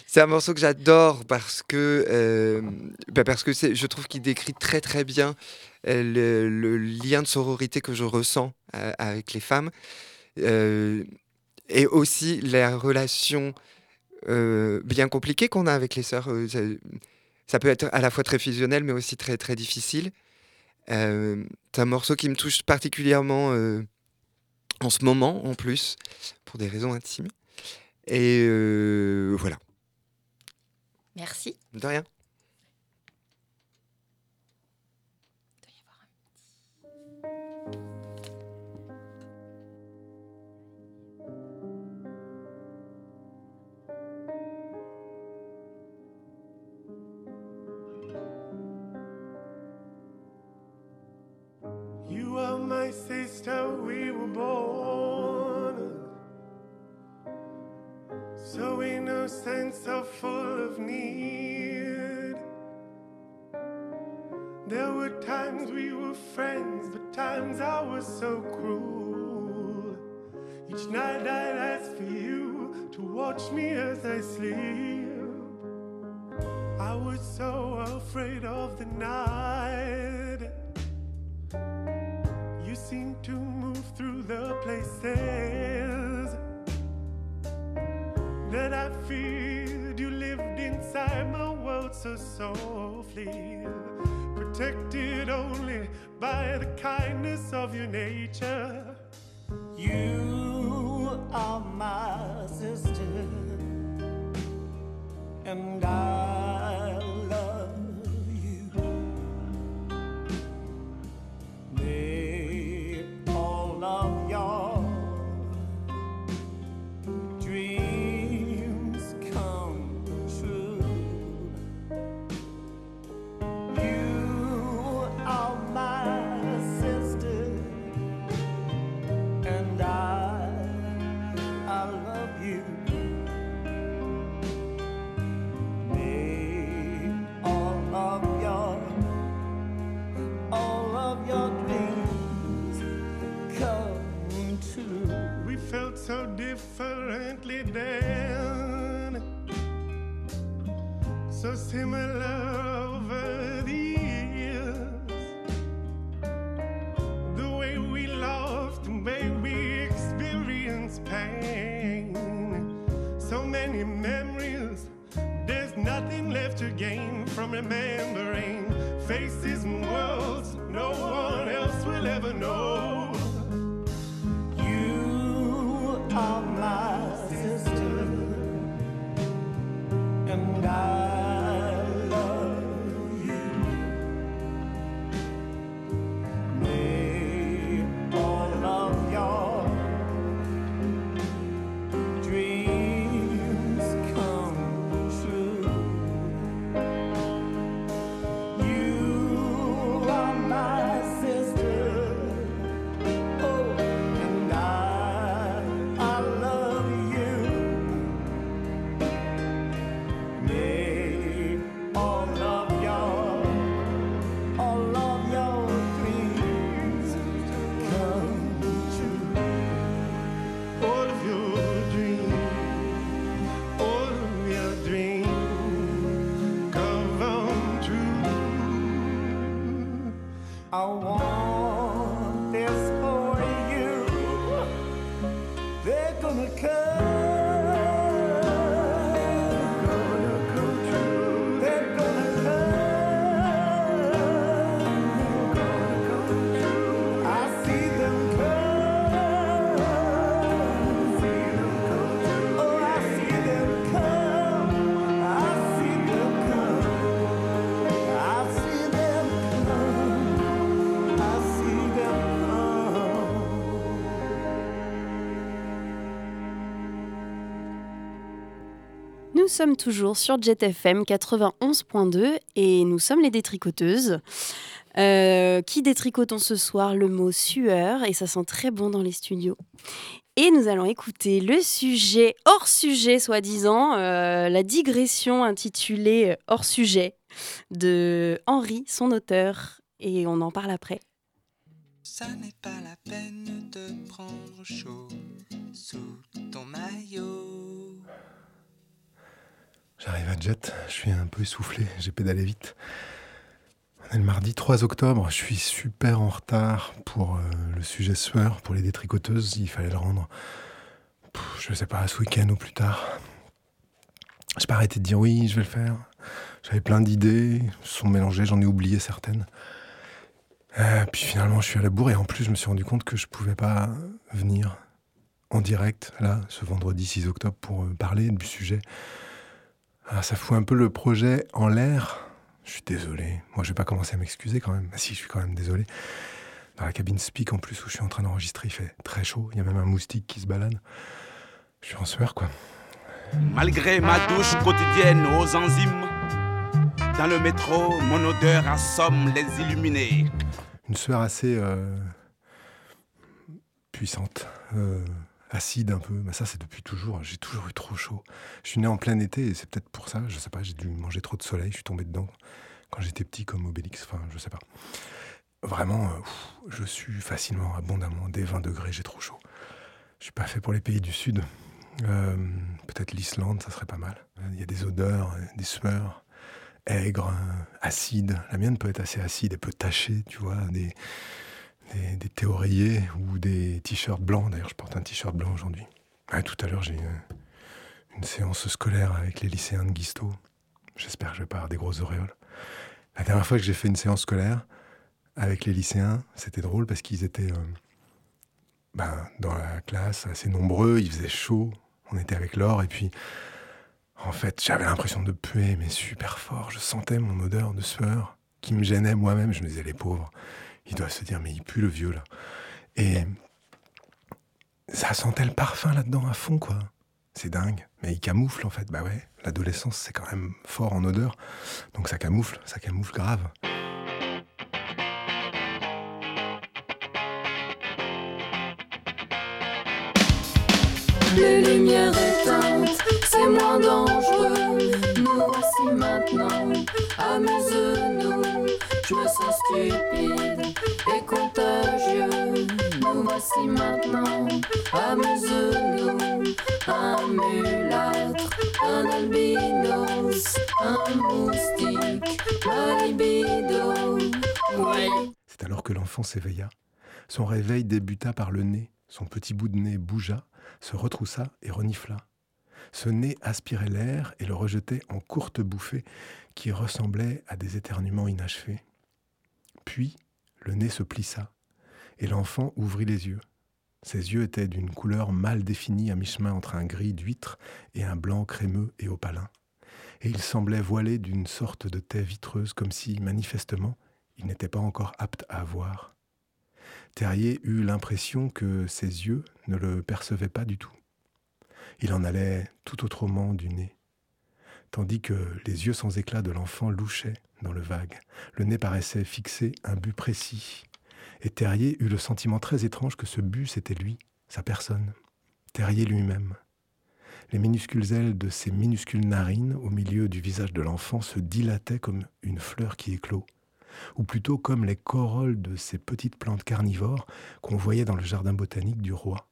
c'est un morceau que j'adore parce que euh, bah, parce que je trouve qu'il décrit très très bien euh, le, lien de sororité que je ressens euh, avec les femmes et aussi la relation bien compliquée qu'on a avec les sœurs. Ça, ça peut être à la fois très fusionnel mais aussi très très difficile. C'est un morceau qui me touche particulièrement en ce moment en plus pour des raisons intimes. Et euh, voilà, Merci. de rien. You are my sister, we were born so innocent, so full of need. There were times we were friends, but times I was so cruel. Each night I'd ask for you to watch me as I sleep. I was so afraid of the night. Seem to move through the places that I feared. You lived inside my world so softly, protected only by the kindness of your nature. You are my sister, and I so differently then, so similar over the years. The way we loved, the way we experienced pain. So many memories, there's nothing left to gain from remembering faces and worlds no one else will ever know. You sommes toujours sur JetFM 91.2 et nous sommes les détricoteuses. Euh, qui détricotons ce soir le mot sueur et ça sent très bon dans les studios. Et nous allons écouter le sujet hors sujet, soi-disant, euh, la digression intitulée euh, Hors sujet de Henri, son auteur. Et on en parle après. Ça n'est pas la peine de prendre chaud sous ton maillot. J'arrive à Jet, je suis un peu essoufflé, j'ai pédalé vite. On est le mardi 3 octobre, je suis super en retard pour euh, le sujet sueur, pour les détricoteuses, il fallait le rendre, je sais pas, ce week-end ou plus tard. J'ai pas arrêté de dire oui, je vais le faire. J'avais plein d'idées, sont mélangées, j'en ai oublié certaines. Euh, puis finalement, je suis à la bourre et en plus, je me suis rendu compte que je pouvais pas venir en direct, là, ce vendredi 6 octobre, pour euh, parler du sujet. Ah, ça fout un peu le projet en l'air. Je suis désolé. Moi, je vais pas commencer à m'excuser quand même. Ah, si, je suis quand même désolé. Dans la cabine speak, en plus, où je suis en train d'enregistrer, il fait très chaud. Il y a même un moustique qui se balade. Je suis en sueur, quoi. Malgré ma douche quotidienne aux enzymes, dans le métro, mon odeur assomme les illuminés. Une sueur assez euh, puissante, euh, acide un peu. Mais ça, c'est depuis toujours. J'ai toujours eu trop chaud. Je suis né en plein été et c'est peut-être pour ça. Je sais pas, j'ai dû manger trop de soleil. Je suis tombé dedans quand j'étais petit, comme Obélix. Enfin, je sais pas. Vraiment, euh, je suis facilement, abondamment. Dès 20 degrés, j'ai trop chaud. Je suis pas fait pour les pays du Sud. Euh, peut-être l'Islande, ça serait pas mal. Il y a des odeurs, des sueurs aigres, acides. La mienne peut être assez acide et peut tacher, tu vois, des, des, des ou des t-shirts blancs. D'ailleurs, je porte un t-shirt blanc aujourd'hui. Ah, tout à l'heure, j'ai une séance scolaire avec les lycéens de Guisto. J'espère que je vais pas avoir des grosses auréoles. La dernière fois que j'ai fait une séance scolaire avec les lycéens, c'était drôle parce qu'ils étaient euh, ben, dans la classe assez nombreux, il faisait chaud, on était avec Laure et puis en fait j'avais l'impression de puer mais super fort, je sentais mon odeur de sueur qui me gênait moi-même, je me disais les pauvres, ils doivent se dire mais il pue le vieux là. Et ça sentait le parfum là-dedans à fond quoi. C'est dingue, mais il camoufle en fait. Bah ouais, l'adolescence c'est quand même fort en odeur, donc ça camoufle, ça camoufle grave. Les lumières éteintes, c'est moins dangereux. Nous voici maintenant, amuse-nous. C'est alors que l'enfant s'éveilla. Son réveil débuta par le nez. Son petit bout de nez bougea, se retroussa et renifla. Ce nez aspirait l'air et le rejetait en courtes bouffées qui ressemblaient à des éternuements inachevés. Puis, le nez se plissa et l'enfant ouvrit les yeux. Ses yeux étaient d'une couleur mal définie à mi-chemin entre un gris d'huître et un blanc crémeux et opalin. Et il semblait voilé d'une sorte de taie vitreuse comme si, manifestement, il n'était pas encore apte à voir. Terrier eut l'impression que ses yeux ne le percevaient pas du tout. Il en allait tout autrement du nez, tandis que les yeux sans éclat de l'enfant louchaient dans le vague. Le nez paraissait fixer un but précis, et Terrier eut le sentiment très étrange que ce but c'était lui, sa personne, Terrier lui-même. Les minuscules ailes de ses minuscules narines au milieu du visage de l'enfant se dilataient comme une fleur qui éclot ou plutôt comme les corolles de ces petites plantes carnivores qu'on voyait dans le jardin botanique du roi.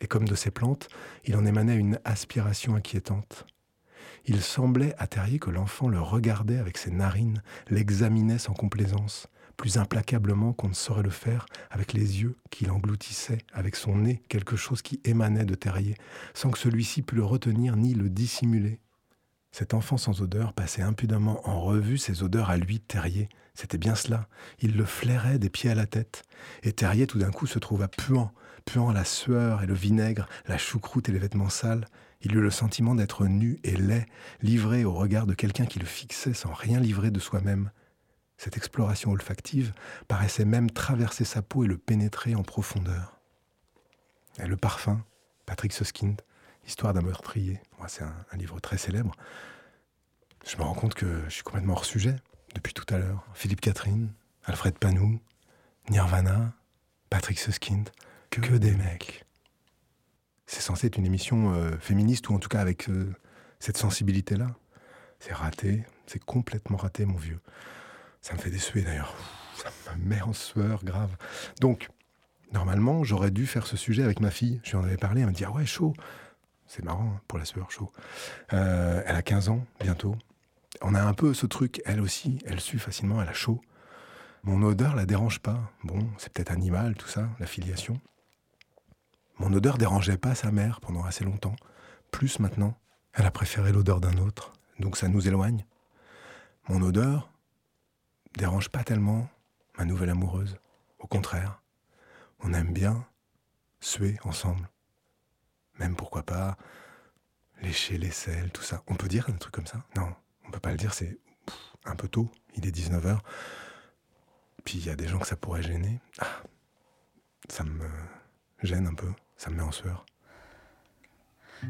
Et comme de ces plantes, il en émanait une aspiration inquiétante. Il semblait à Terrier que l'enfant le regardait avec ses narines, l'examinait sans complaisance, plus implacablement qu'on ne saurait le faire avec les yeux qu'il engloutissait, avec son nez, quelque chose qui émanait de Terrier, sans que celui-ci pût le retenir ni le dissimuler. Cet enfant sans odeur passait impudemment en revue ses odeurs à lui, Terrier. C'était bien cela. Il le flairait des pieds à la tête. Et Terrier tout d'un coup se trouva puant, puant la sueur et le vinaigre, la choucroute et les vêtements sales. Il eut le sentiment d'être nu et laid, livré au regard de quelqu'un qui le fixait sans rien livrer de soi-même. Cette exploration olfactive paraissait même traverser sa peau et le pénétrer en profondeur. Et le parfum, Patrick Suskind, Histoire d'un meurtrier, c'est un, un livre très célèbre. Je me rends compte que je suis complètement hors sujet depuis tout à l'heure. Philippe Catherine, Alfred Panou, Nirvana, Patrick Suskind, que des mecs. C'est censé être une émission euh, féministe ou en tout cas avec euh, cette sensibilité-là. C'est raté, c'est complètement raté, mon vieux. Ça me fait des d'ailleurs. Ça me met en sueur grave. Donc, normalement, j'aurais dû faire ce sujet avec ma fille. Je lui en avais parlé, elle m'a dit Ah ouais, chaud. C'est marrant hein, pour la sueur, chaud. Euh, elle a 15 ans bientôt. On a un peu ce truc, elle aussi, elle sue facilement, elle a chaud. Mon odeur la dérange pas. Bon, c'est peut-être animal, tout ça, la filiation. Mon odeur dérangeait pas sa mère pendant assez longtemps. Plus maintenant, elle a préféré l'odeur d'un autre, donc ça nous éloigne. Mon odeur dérange pas tellement ma nouvelle amoureuse. Au contraire, on aime bien suer ensemble. Même pourquoi pas lécher les selles, tout ça. On peut dire un truc comme ça? Non, on peut pas le dire, c'est un peu tôt. Il est 19h. Puis il y a des gens que ça pourrait gêner. Ah, ça me gêne un peu, ça me met en sueur.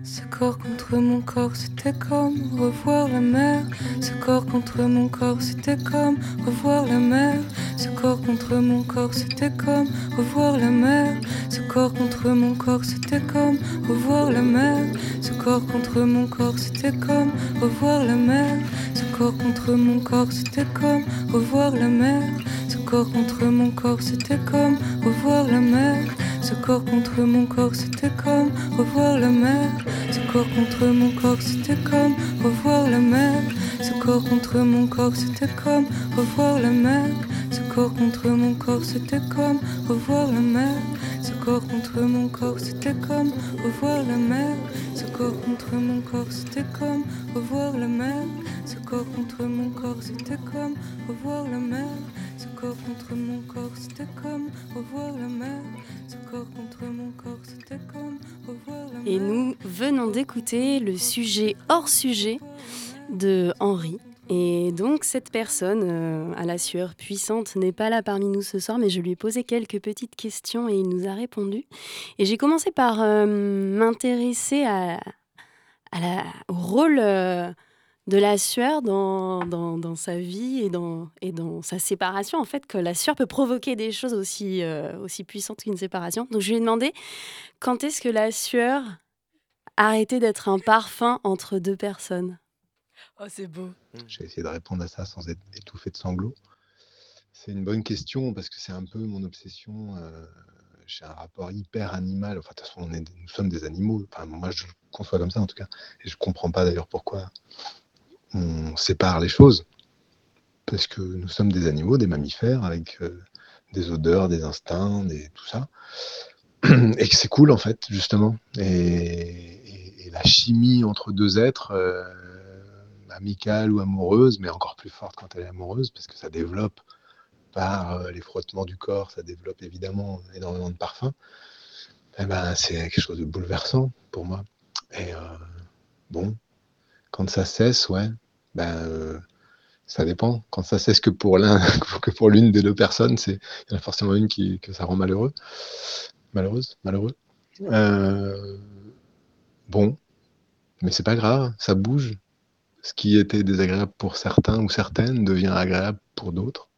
Ce corps contre mon corps, c'était comme revoir la mer. Ce corps contre mon corps, c'était comme revoir la mer. Ce corps contre mon corps, c'était comme revoir la mer. Ce corps contre mon corps, c'était comme revoir la mer. Ce corps contre mon corps, c'était comme revoir la mer. Ce corps contre mon corps, c'était comme revoir la mer. Ce corps contre mon corps, c'était comme revoir la mer. Ce corps contre mon corps, c'était comme revoir la mer. Ce corps contre mon corps, c'était comme revoir la mer. Ce corps contre mon corps, c'était comme revoir la mer. Ce corps contre mon corps, c'était comme revoir la mer. Ce corps contre mon corps, c'était comme revoir la mer. Ce corps contre mon corps, c'était comme revoir la mer. Ce corps contre mon corps, c'était comme revoir la mer. Et nous venons d'écouter le sujet hors sujet de Henri. Et donc cette personne euh, à la sueur puissante n'est pas là parmi nous ce soir, mais je lui ai posé quelques petites questions et il nous a répondu. Et j'ai commencé par euh, m'intéresser à, à au rôle euh, de la sueur dans, dans, dans sa vie et dans, et dans sa séparation. En fait, que la sueur peut provoquer des choses aussi, euh, aussi puissantes qu'une séparation. Donc je lui ai demandé quand est-ce que la sueur a arrêté d'être un parfum entre deux personnes? Oh, c'est beau. J'ai essayé de répondre à ça sans être étouffé de sanglots. C'est une bonne question parce que c'est un peu mon obsession. euh, J'ai un rapport hyper animal. Enfin, de toute façon, on est, nous sommes des animaux. Enfin, moi, je le conçois comme ça en tout cas. Et je comprends pas d'ailleurs pourquoi on sépare les choses. Parce que nous sommes des animaux, des mammifères avec euh, des odeurs, des instincts, des, tout ça. Et que c'est cool en fait, justement. Et, la chimie entre deux êtres. euh, amicale ou amoureuse, mais encore plus forte quand elle est amoureuse, parce que ça développe par euh, les frottements du corps, ça développe évidemment énormément de parfums. Eh ben, c'est quelque chose de bouleversant pour moi. Et bon, quand ça cesse, ouais, ben, euh, ça dépend. Quand ça cesse que pour l'un, que pour l'une des deux personnes, c'est il y en a forcément une qui que ça rend malheureux, malheureuse, malheureux. Euh, bon, mais c'est pas grave, ça bouge ce qui était désagréable pour certains ou certaines devient agréable pour d'autres.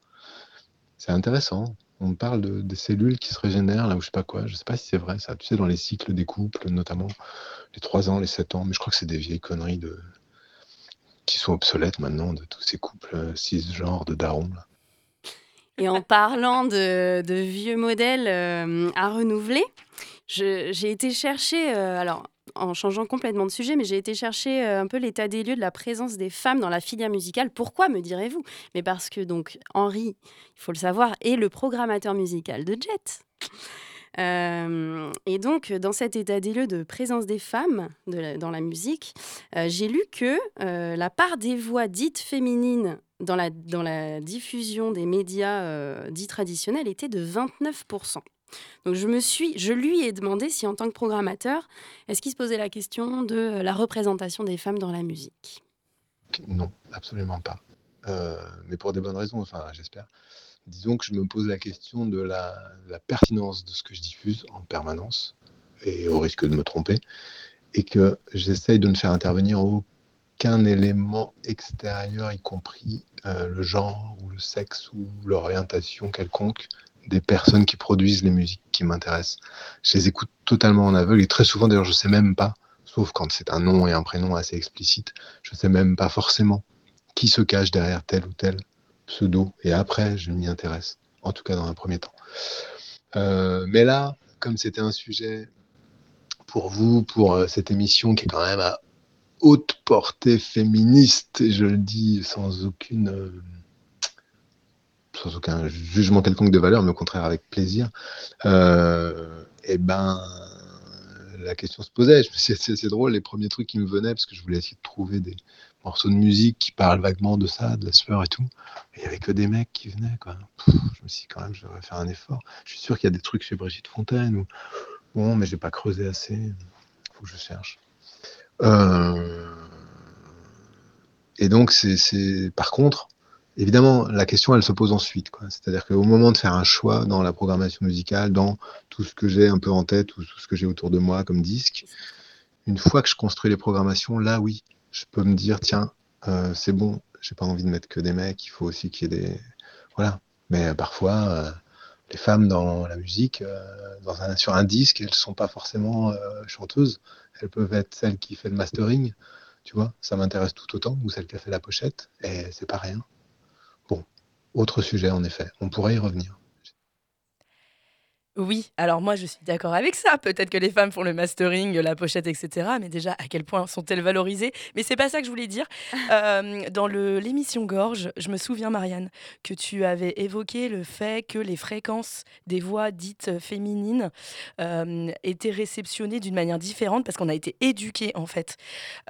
C'est intéressant. On parle de, des cellules qui se régénèrent, là, ou je sais pas quoi. Je sais pas si c'est vrai, ça. Tu sais, dans les cycles des couples, notamment les 3 ans, les 7 ans. Mais je crois que c'est des vieilles conneries de... qui sont obsolètes maintenant, de tous ces couples euh, cisgenres de darons. Et en parlant de, vieux modèles euh, à renouveler, j'ai été chercher. euh, alors, en changeant complètement de sujet, mais j'ai été chercher un peu l'état des lieux de la présence des femmes dans la filière musicale. Pourquoi, me direz-vous? Mais parce que donc Henri, il faut le savoir, est le programmateur musical de Jet. Euh, et donc, dans cet état des lieux de présence des femmes dans la musique, euh, j'ai lu que euh, la part des voix dites féminines dans la, diffusion des médias dits traditionnels était de 29%. Donc je me suis, je lui ai demandé si en tant que programmateur, est-ce qu'il se posait la question de la représentation des femmes dans la musique? Non, absolument pas. Mais pour des bonnes raisons, enfin, j'espère. Disons que je me pose la question de la, pertinence de ce que je diffuse en permanence, et au risque de me tromper, et que j'essaye de ne faire intervenir aucun élément extérieur, y compris euh, le genre ou le sexe ou l'orientation quelconque des personnes qui produisent les musiques qui m'intéressent. Je les écoute totalement en aveugle, et très souvent d'ailleurs je sais même pas, sauf quand c'est un nom et un prénom assez explicite, je sais même pas forcément qui se cache derrière tel ou tel pseudo, et après je m'y intéresse, en tout cas dans un premier temps. Euh, mais là, comme c'était un sujet pour vous, pour euh, cette émission qui est quand même à haute portée féministe, je le dis sans aucune euh, sans aucun jugement quelconque de valeur, mais au contraire avec plaisir, et ben la question se posait. C'est drôle, les premiers trucs qui me venaient, parce que je voulais essayer de trouver des morceaux de musique qui parlent vaguement de ça, de la sueur et tout. Il n'y avait que des mecs qui venaient, quoi. Je me suis dit, quand même, je devrais faire un effort. Je suis sûr qu'il y a des trucs chez Brigitte Fontaine, ou bon, mais j'ai pas creusé assez. Il faut que je cherche. Euh, Et donc, c'est, par contre, évidemment, la question, elle se pose ensuite. C'est-à-dire qu'au moment de faire un choix dans la programmation musicale, dans tout ce que j'ai un peu en tête ou tout ce que j'ai autour de moi comme disque, une fois que je construis les programmations, là, oui, je peux me dire, tiens, euh, c'est bon, j'ai pas envie de mettre que des mecs, il faut aussi qu'il y ait des... Voilà. Mais euh, parfois, euh, les femmes dans la musique, dans un, sur un disque, elles sont pas forcément chanteuses. Elles peuvent être celles qui fait le mastering, tu vois, ça m'intéresse tout autant, ou celle qui a fait la pochette, et c'est pas rien. Bon, autre sujet en effet, on pourrait y revenir. Oui, alors moi je suis d'accord avec ça. Peut-être que les femmes font le mastering, la pochette, etc. Mais déjà, à quel point sont-elles valorisées? Mais c'est pas ça que je voulais dire. Euh, dans l'émission Gorge, je me souviens, Marianne, que tu avais évoqué le fait que les fréquences des voix dites féminines euh, étaient réceptionnées d'une manière différente parce qu'on a été éduqué en fait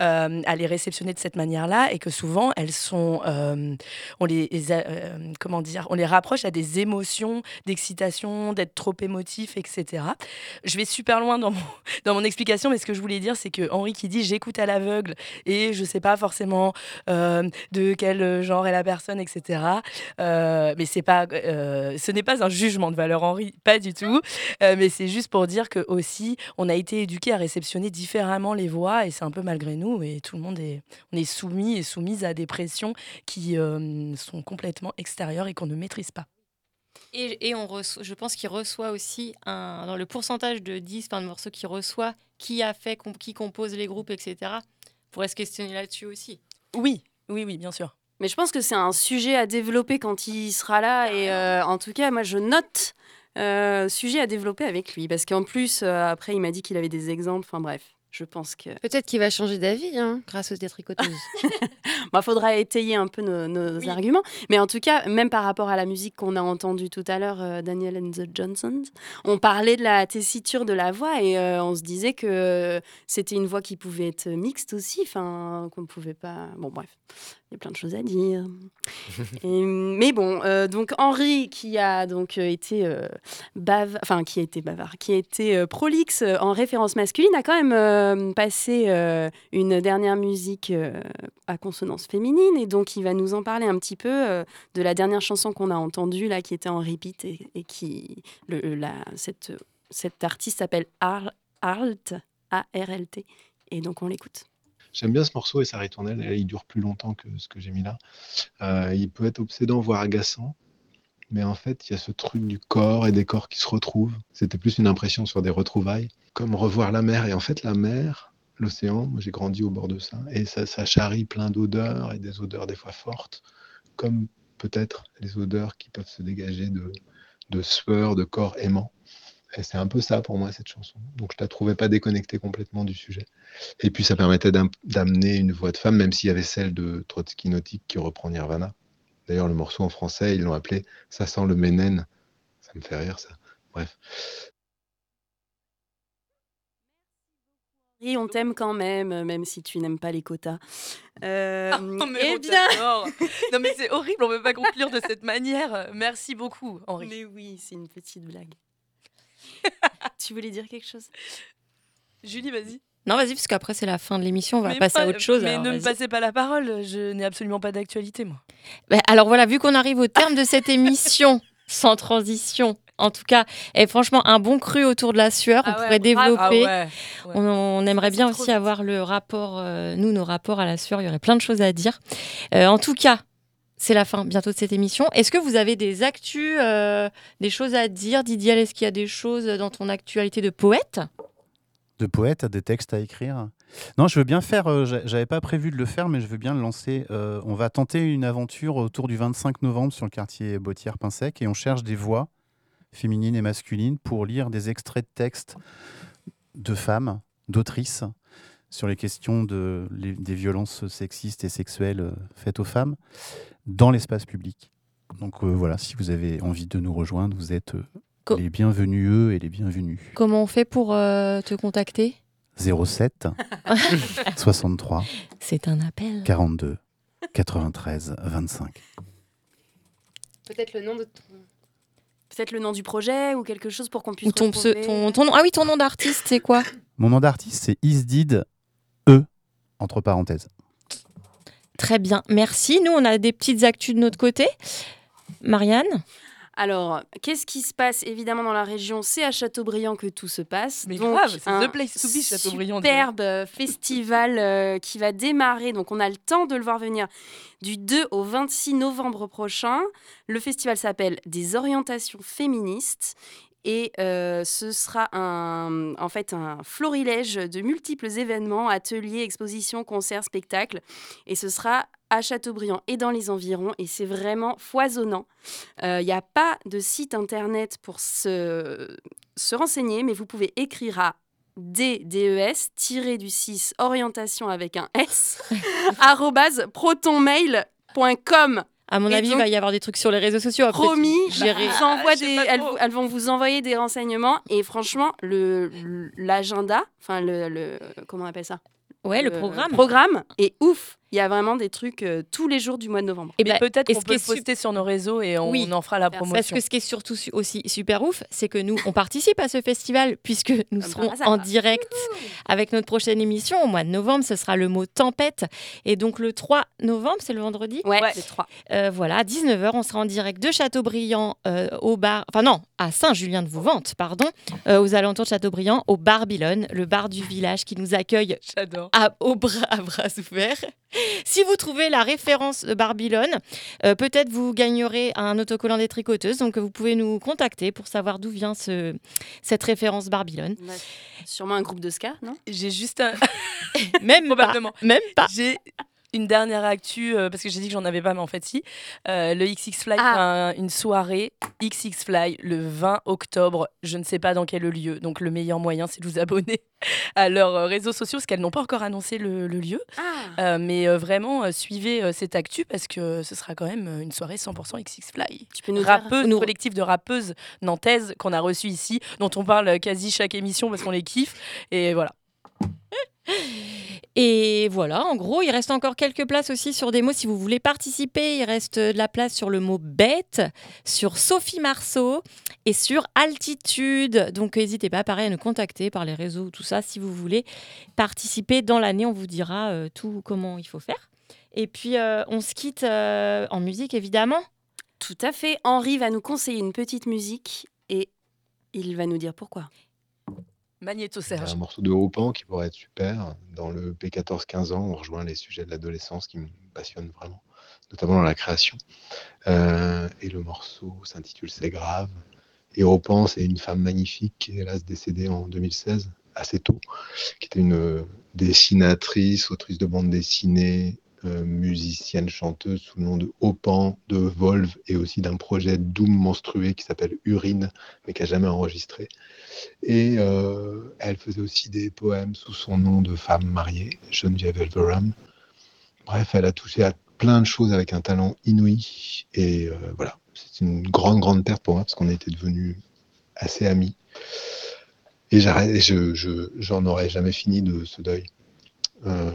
euh, à les réceptionner de cette manière-là et que souvent elles sont, on les, comment dire, on les rapproche à des émotions, d'excitation, d'être trop émotif, etc. Je vais super loin dans mon, dans mon explication, mais ce que je voulais dire, c'est que Henri qui dit j'écoute à l'aveugle et je sais pas forcément euh, de quel genre est la personne, etc. Euh, mais pas, euh, ce n'est pas un jugement de valeur, Henri, pas du tout. Euh, mais c'est juste pour dire que aussi, on a été éduqué à réceptionner différemment les voix et c'est un peu malgré nous et tout le monde est, est soumis et soumise à des pressions qui euh, sont complètement extérieures et qu'on ne maîtrise pas. Et, et on reçoit, je pense qu'il reçoit aussi un, dans le pourcentage de disques, enfin, de morceaux qu'il reçoit, qui a fait, com- qui compose les groupes, etc. On pourrait se questionner là-dessus aussi. Oui, oui, oui, bien sûr. Mais je pense que c'est un sujet à développer quand il sera là. Et euh, en tout cas, moi, je note euh, sujet à développer avec lui. Parce qu'en plus, euh, après, il m'a dit qu'il avait des exemples. Enfin bref, je pense que... Peut-être qu'il va changer d'avis hein, grâce aux détricoteuses. Il Bah, faudra étayer un peu nos, nos arguments. Mais en tout cas, même par rapport à la musique qu'on a entendue tout à l'heure, euh, Daniel and the Johnsons, on parlait de la tessiture de la voix et euh, on se disait que c'était une voix qui pouvait être mixte aussi, enfin, qu'on ne pouvait pas... Bon, bref, il y a plein de choses à dire. Et, mais bon, euh, donc Henri, qui a donc euh, été euh, enfin qui a été bavard, qui a été euh, prolixe en référence masculine, a quand même passé une dernière musique à consonance féminine, et donc il va nous en parler un petit peu de la dernière chanson qu'on a entendue là, qui était en repeat et, et qui le, la, cette cette artiste s'appelle Ar- Arlt, A-R-L-T, et donc on l'écoute. J'aime bien ce morceau et sa ritournelle, il dure plus longtemps que ce que j'ai mis là. Euh, il peut être obsédant, voire agaçant, mais en fait, il y a ce truc du corps et des corps qui se retrouvent. C'était plus une impression sur des retrouvailles, comme revoir la mer. Et en fait, la mer, l'océan, moi j'ai grandi au bord de ça, et ça, ça charrie plein d'odeurs, et des odeurs des fois fortes, comme peut-être les odeurs qui peuvent se dégager de, de sueur, de corps aimant. Et c'est un peu ça pour moi, cette chanson. Donc je la trouvais pas déconnectée complètement du sujet. Et puis ça permettait d'am- d'amener une voix de femme, même s'il y avait celle de Trotsky Nautique qui reprend Nirvana. D'ailleurs, le morceau en français, ils l'ont appelé Ça sent le ménène. Ça me fait rire, ça. Bref. Et on t'aime quand même, même si tu n'aimes pas les quotas. Euh, Oh, mais eh bien, non mais c'est horrible, on peut pas conclure de cette manière. Merci beaucoup, Henri. Mais oui, c'est une petite blague. tu voulais dire quelque chose? Julie, vas-y. Non, vas-y, parce qu'après, c'est la fin de l'émission. On va Mais passer pas- à autre chose. Mais alors ne me passez pas la parole, je n'ai absolument pas d'actualité, moi. Ben, alors voilà, vu qu'on arrive au terme de cette émission, sans transition, en tout cas, et franchement, un bon cru autour de la sueur, on Ah ouais, pourrait développer. Ah ouais, ouais. On, on aimerait bien aussi avoir le rapport, euh, nous, nos rapports à la sueur. Il y aurait plein de choses à dire. Euh, en tout cas, c'est la fin bientôt de cette émission. Est-ce que vous avez des actus, euh, des choses à dire? Didier, est-ce qu'il y a des choses dans ton actualité de poète? De poète, des textes à écrire? Non, je veux bien faire, euh, j'a- j'avais pas prévu de le faire, mais je veux bien le lancer. Euh, on va tenter une aventure autour du 25 novembre sur le quartier Bautière-Pinsec et on cherche des voix féminines et masculines pour lire des extraits de textes de femmes, d'autrices, sur les questions de, les- des violences sexistes et sexuelles euh, faites aux femmes dans l'espace public. Donc euh, voilà, si vous avez envie de nous rejoindre, vous êtes euh, Co- les bienvenus eux et les bienvenus. Comment on fait pour euh, te contacter? 07 63 C'est un appel. 42 93 25. Peut-être le nom de ton. Peut-être le nom du projet ou quelque chose pour qu'on puisse Ou ton, ton, ton nom. Ah oui, ton nom d'artiste, c'est quoi? Mon nom d'artiste, c'est Isdid entre parenthèses. Très bien, merci. Nous, on a des petites actus de notre côté. Marianne? Alors, qu'est-ce qui se passe évidemment dans la région? C'est à Châteaubriand que tout se passe. Mais Donc, grave, c'est un the place to be, Châteaubriand. Superbe euh, festival euh, qui va démarrer. Donc, on a le temps de le voir venir du 2 au 26 novembre prochain. Le festival s'appelle Des orientations féministes. Et euh, ce sera un, en fait un florilège de multiples événements, ateliers, expositions, concerts, spectacles. Et ce sera à Châteaubriand et dans les environs. Et c'est vraiment foisonnant. Il n'y a pas de site internet pour se, se renseigner, mais vous pouvez écrire à DDES, tiré du 6, orientation avec un S, arrobase protonmail.com. À mon Et avis, il va y avoir des trucs sur les réseaux sociaux. Après, Promis, des, pas elles, vont vous envoyer des renseignements et franchement, le l'agenda, enfin le, le- comment on appelle ça? Ouais, le programme. Programme est ouf. Il y a vraiment des trucs euh, tous les jours du mois de novembre. Et Mais ben, peut-être qu'on peut qui le est su- poster sur nos réseaux et on, Oui, en fera la Parce promotion. que ce qui est surtout su- aussi super ouf, c'est que nous, on participe à ce festival puisque nous Comme serons en direct avec notre prochaine émission au mois de novembre. Ce sera le mot tempête. Et donc le 3 novembre, c'est le vendredi Ouais, Ouais. c'est trois. Euh, voilà, à 19h, on sera en direct de Châteaubriand euh, au bar, enfin non, à Saint-Julien-de-Vouvante, pardon, euh, aux alentours de Châteaubriand, au bar Billon, le bar du village qui nous accueille J'adore. à, au bras, à bras ouverts. Si vous trouvez la référence de Barbillon, euh, peut-être vous gagnerez un autocollant des tricoteuses. Donc vous pouvez nous contacter pour savoir d'où vient ce, cette référence. Ouais. Sûrement un groupe de ska, non? J'ai juste un. Même pas. Probablement. Même pas. J'ai une dernière actu, euh, parce que j'ai dit que j'en avais pas, mais en fait, si. Euh, le XX Fly, Ah. un- une soirée XX Fly le 20 octobre. Je ne sais pas dans quel lieu. Donc, le meilleur moyen, c'est de vous abonner à leurs euh, réseaux sociaux, parce qu'elles n'ont pas encore annoncé le, le lieu. Ah. Euh, mais vraiment, suivez cette actu, parce que ce sera quand même une soirée 100% XX Fly. Tu peux nous dire- Rappeuse, nous- collectif de rappeuses nantaises qu'on a reçu ici, dont on parle quasi chaque émission parce qu'on les kiffe. Et voilà. Et voilà, en gros, il reste encore quelques places aussi sur des mots. Si vous voulez participer, il reste de la place sur le mot bête, sur Sophie Marceau et sur altitude. Donc n'hésitez pas, pareil, à nous contacter par les réseaux, tout ça, si vous voulez participer dans l'année. On vous dira euh, tout comment il faut faire. Et puis, euh, on se quitte euh, en musique, évidemment. Tout à fait. Henri va nous conseiller une petite musique et il va nous dire pourquoi. Magnéto Serge. un morceau de Hopan qui pourrait être super. Dans le P14-15 ans, on rejoint les sujets de l'adolescence qui me passionnent vraiment, notamment dans la création. Euh, et le morceau s'intitule C'est grave. Et Hopan, c'est une femme magnifique qui est hélas décédée en 2016, assez tôt, qui était une dessinatrice, autrice de bande dessinée, musicienne chanteuse sous le nom de Opan, de Volve et aussi d'un projet Doom monstrué qui s'appelle Urine, mais qui n'a jamais enregistré. Et euh, elle faisait aussi des poèmes sous son nom de femme mariée, Geneviève Elverum. Bref, elle a touché à plein de choses avec un talent inouï. Et euh, voilà, c'est une grande, grande perte pour moi parce qu'on était devenus assez amis. Et j'arrête, je, j'en aurais jamais fini de ce deuil. Euh,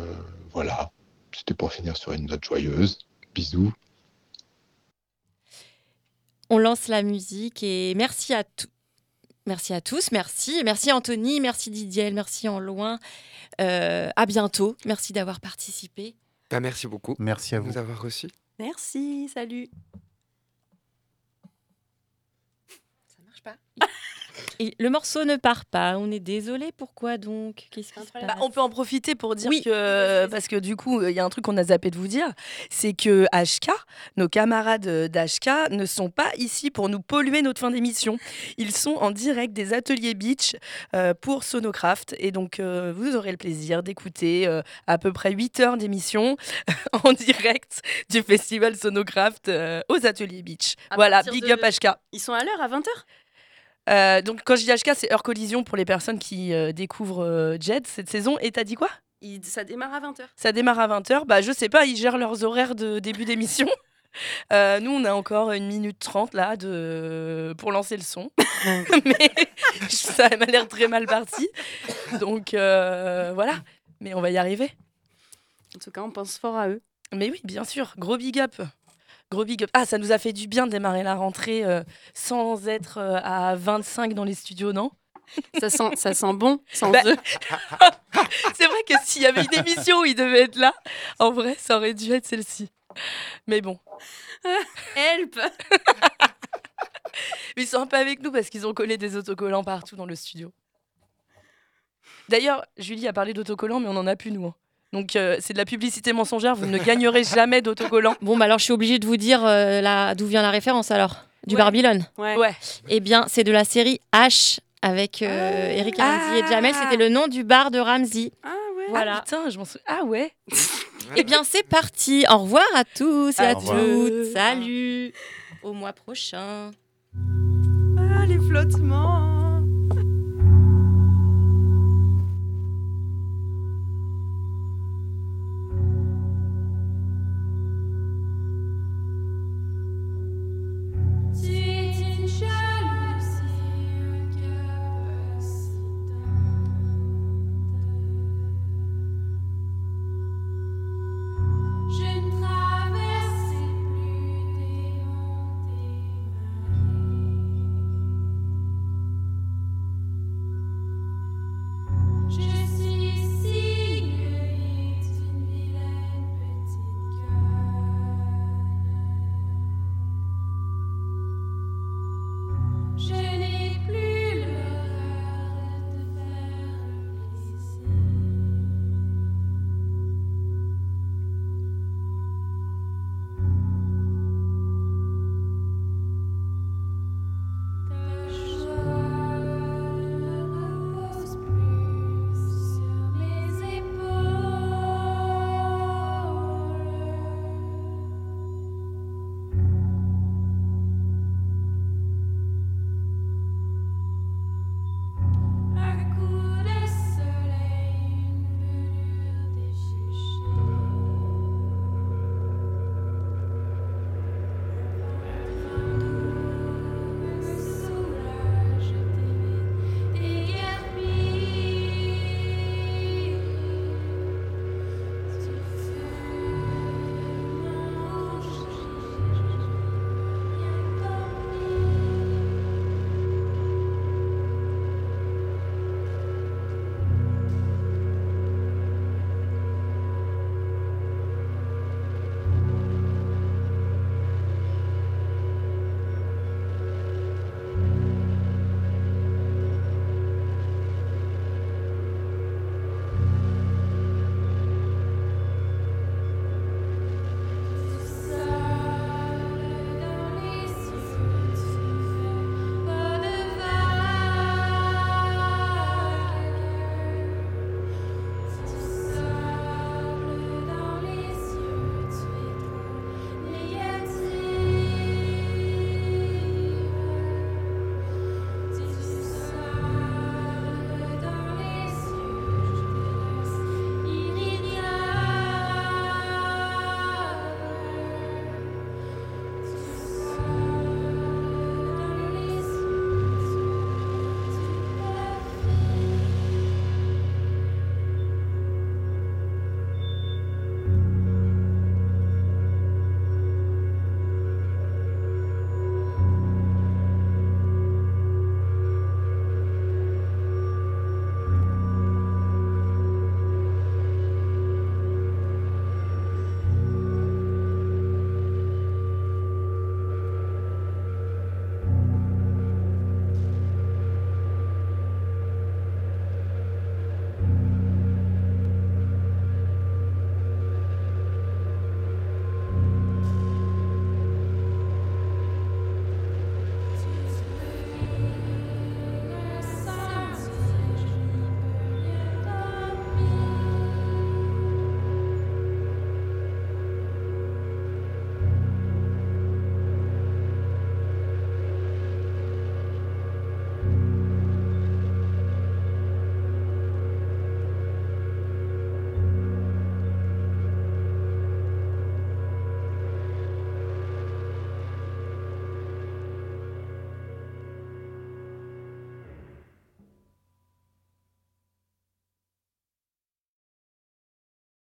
voilà, c'était pour finir sur une note joyeuse. Bisous. On lance la musique et merci à tous. Merci à tous, merci. Merci Anthony, merci Didier, merci en loin. Euh, à bientôt. Merci d'avoir participé. Bah, merci beaucoup. Merci à de vous. nous avoir reçus. Merci, salut. Ça marche pas. Et le morceau ne part pas. On est désolé. Pourquoi donc? Qu'est-ce qui se passe? Bah, on peut en profiter pour dire Oui. que, parce que du coup, il y a un truc qu'on a zappé de vous dire, c'est que HK, nos camarades d'HK, ne sont pas ici pour nous polluer notre fin d'émission. Ils sont en direct des ateliers beach euh, pour Sonocraft. Et donc, euh, vous aurez le plaisir d'écouter euh, à peu près 8 heures d'émission en direct du festival Sonocraft euh, aux ateliers beach. À voilà, big de- up HK. Ils sont à l'heure à 20h Euh, donc quand je dis HK, c'est heure collision pour les personnes qui euh, découvrent euh, Jed cette saison. Et t'as dit quoi? Ça démarre à 20h. Ça démarre à 20h. Bah je sais pas, ils gèrent leurs horaires de début d'émission. Euh, nous, on a encore une minute 30 là de... pour lancer le son. Mais ça m'a l'air très mal parti. Donc euh, voilà. Mais on va y arriver. En tout cas, on pense fort à eux. Mais oui, bien sûr. Gros big up. Gros big up. Ah, ça nous a fait du bien de démarrer la rentrée euh, sans être euh, à 25 dans les studios, non? Ça sent, ça sent bon sans Bah, eux. C'est vrai que s'il y avait une émission où ils devaient être là, en vrai, ça aurait dû être celle-ci. Mais bon. Help ils sont peu avec nous parce qu'ils ont collé des autocollants partout dans le studio. D'ailleurs, Julie a parlé d'autocollants, mais on n'en a plus, nous. hein. Donc, euh, c'est de la publicité mensongère. Vous ne gagnerez jamais d'autocollants. Bon, bah alors je suis obligée de vous dire euh, la- d'où vient la référence alors? Du Ouais. Babylone Ouais. Ouais. Eh bien, c'est de la série H avec euh, Eric Ramsey et Jamel. C'était le nom du bar de Ramsey. Ah ouais. Voilà. Ah putain, je m'en souviens. Ah ouais. Eh bien, c'est parti. Au revoir à tous et à toutes. Salut. Au mois prochain. Ah, les flottements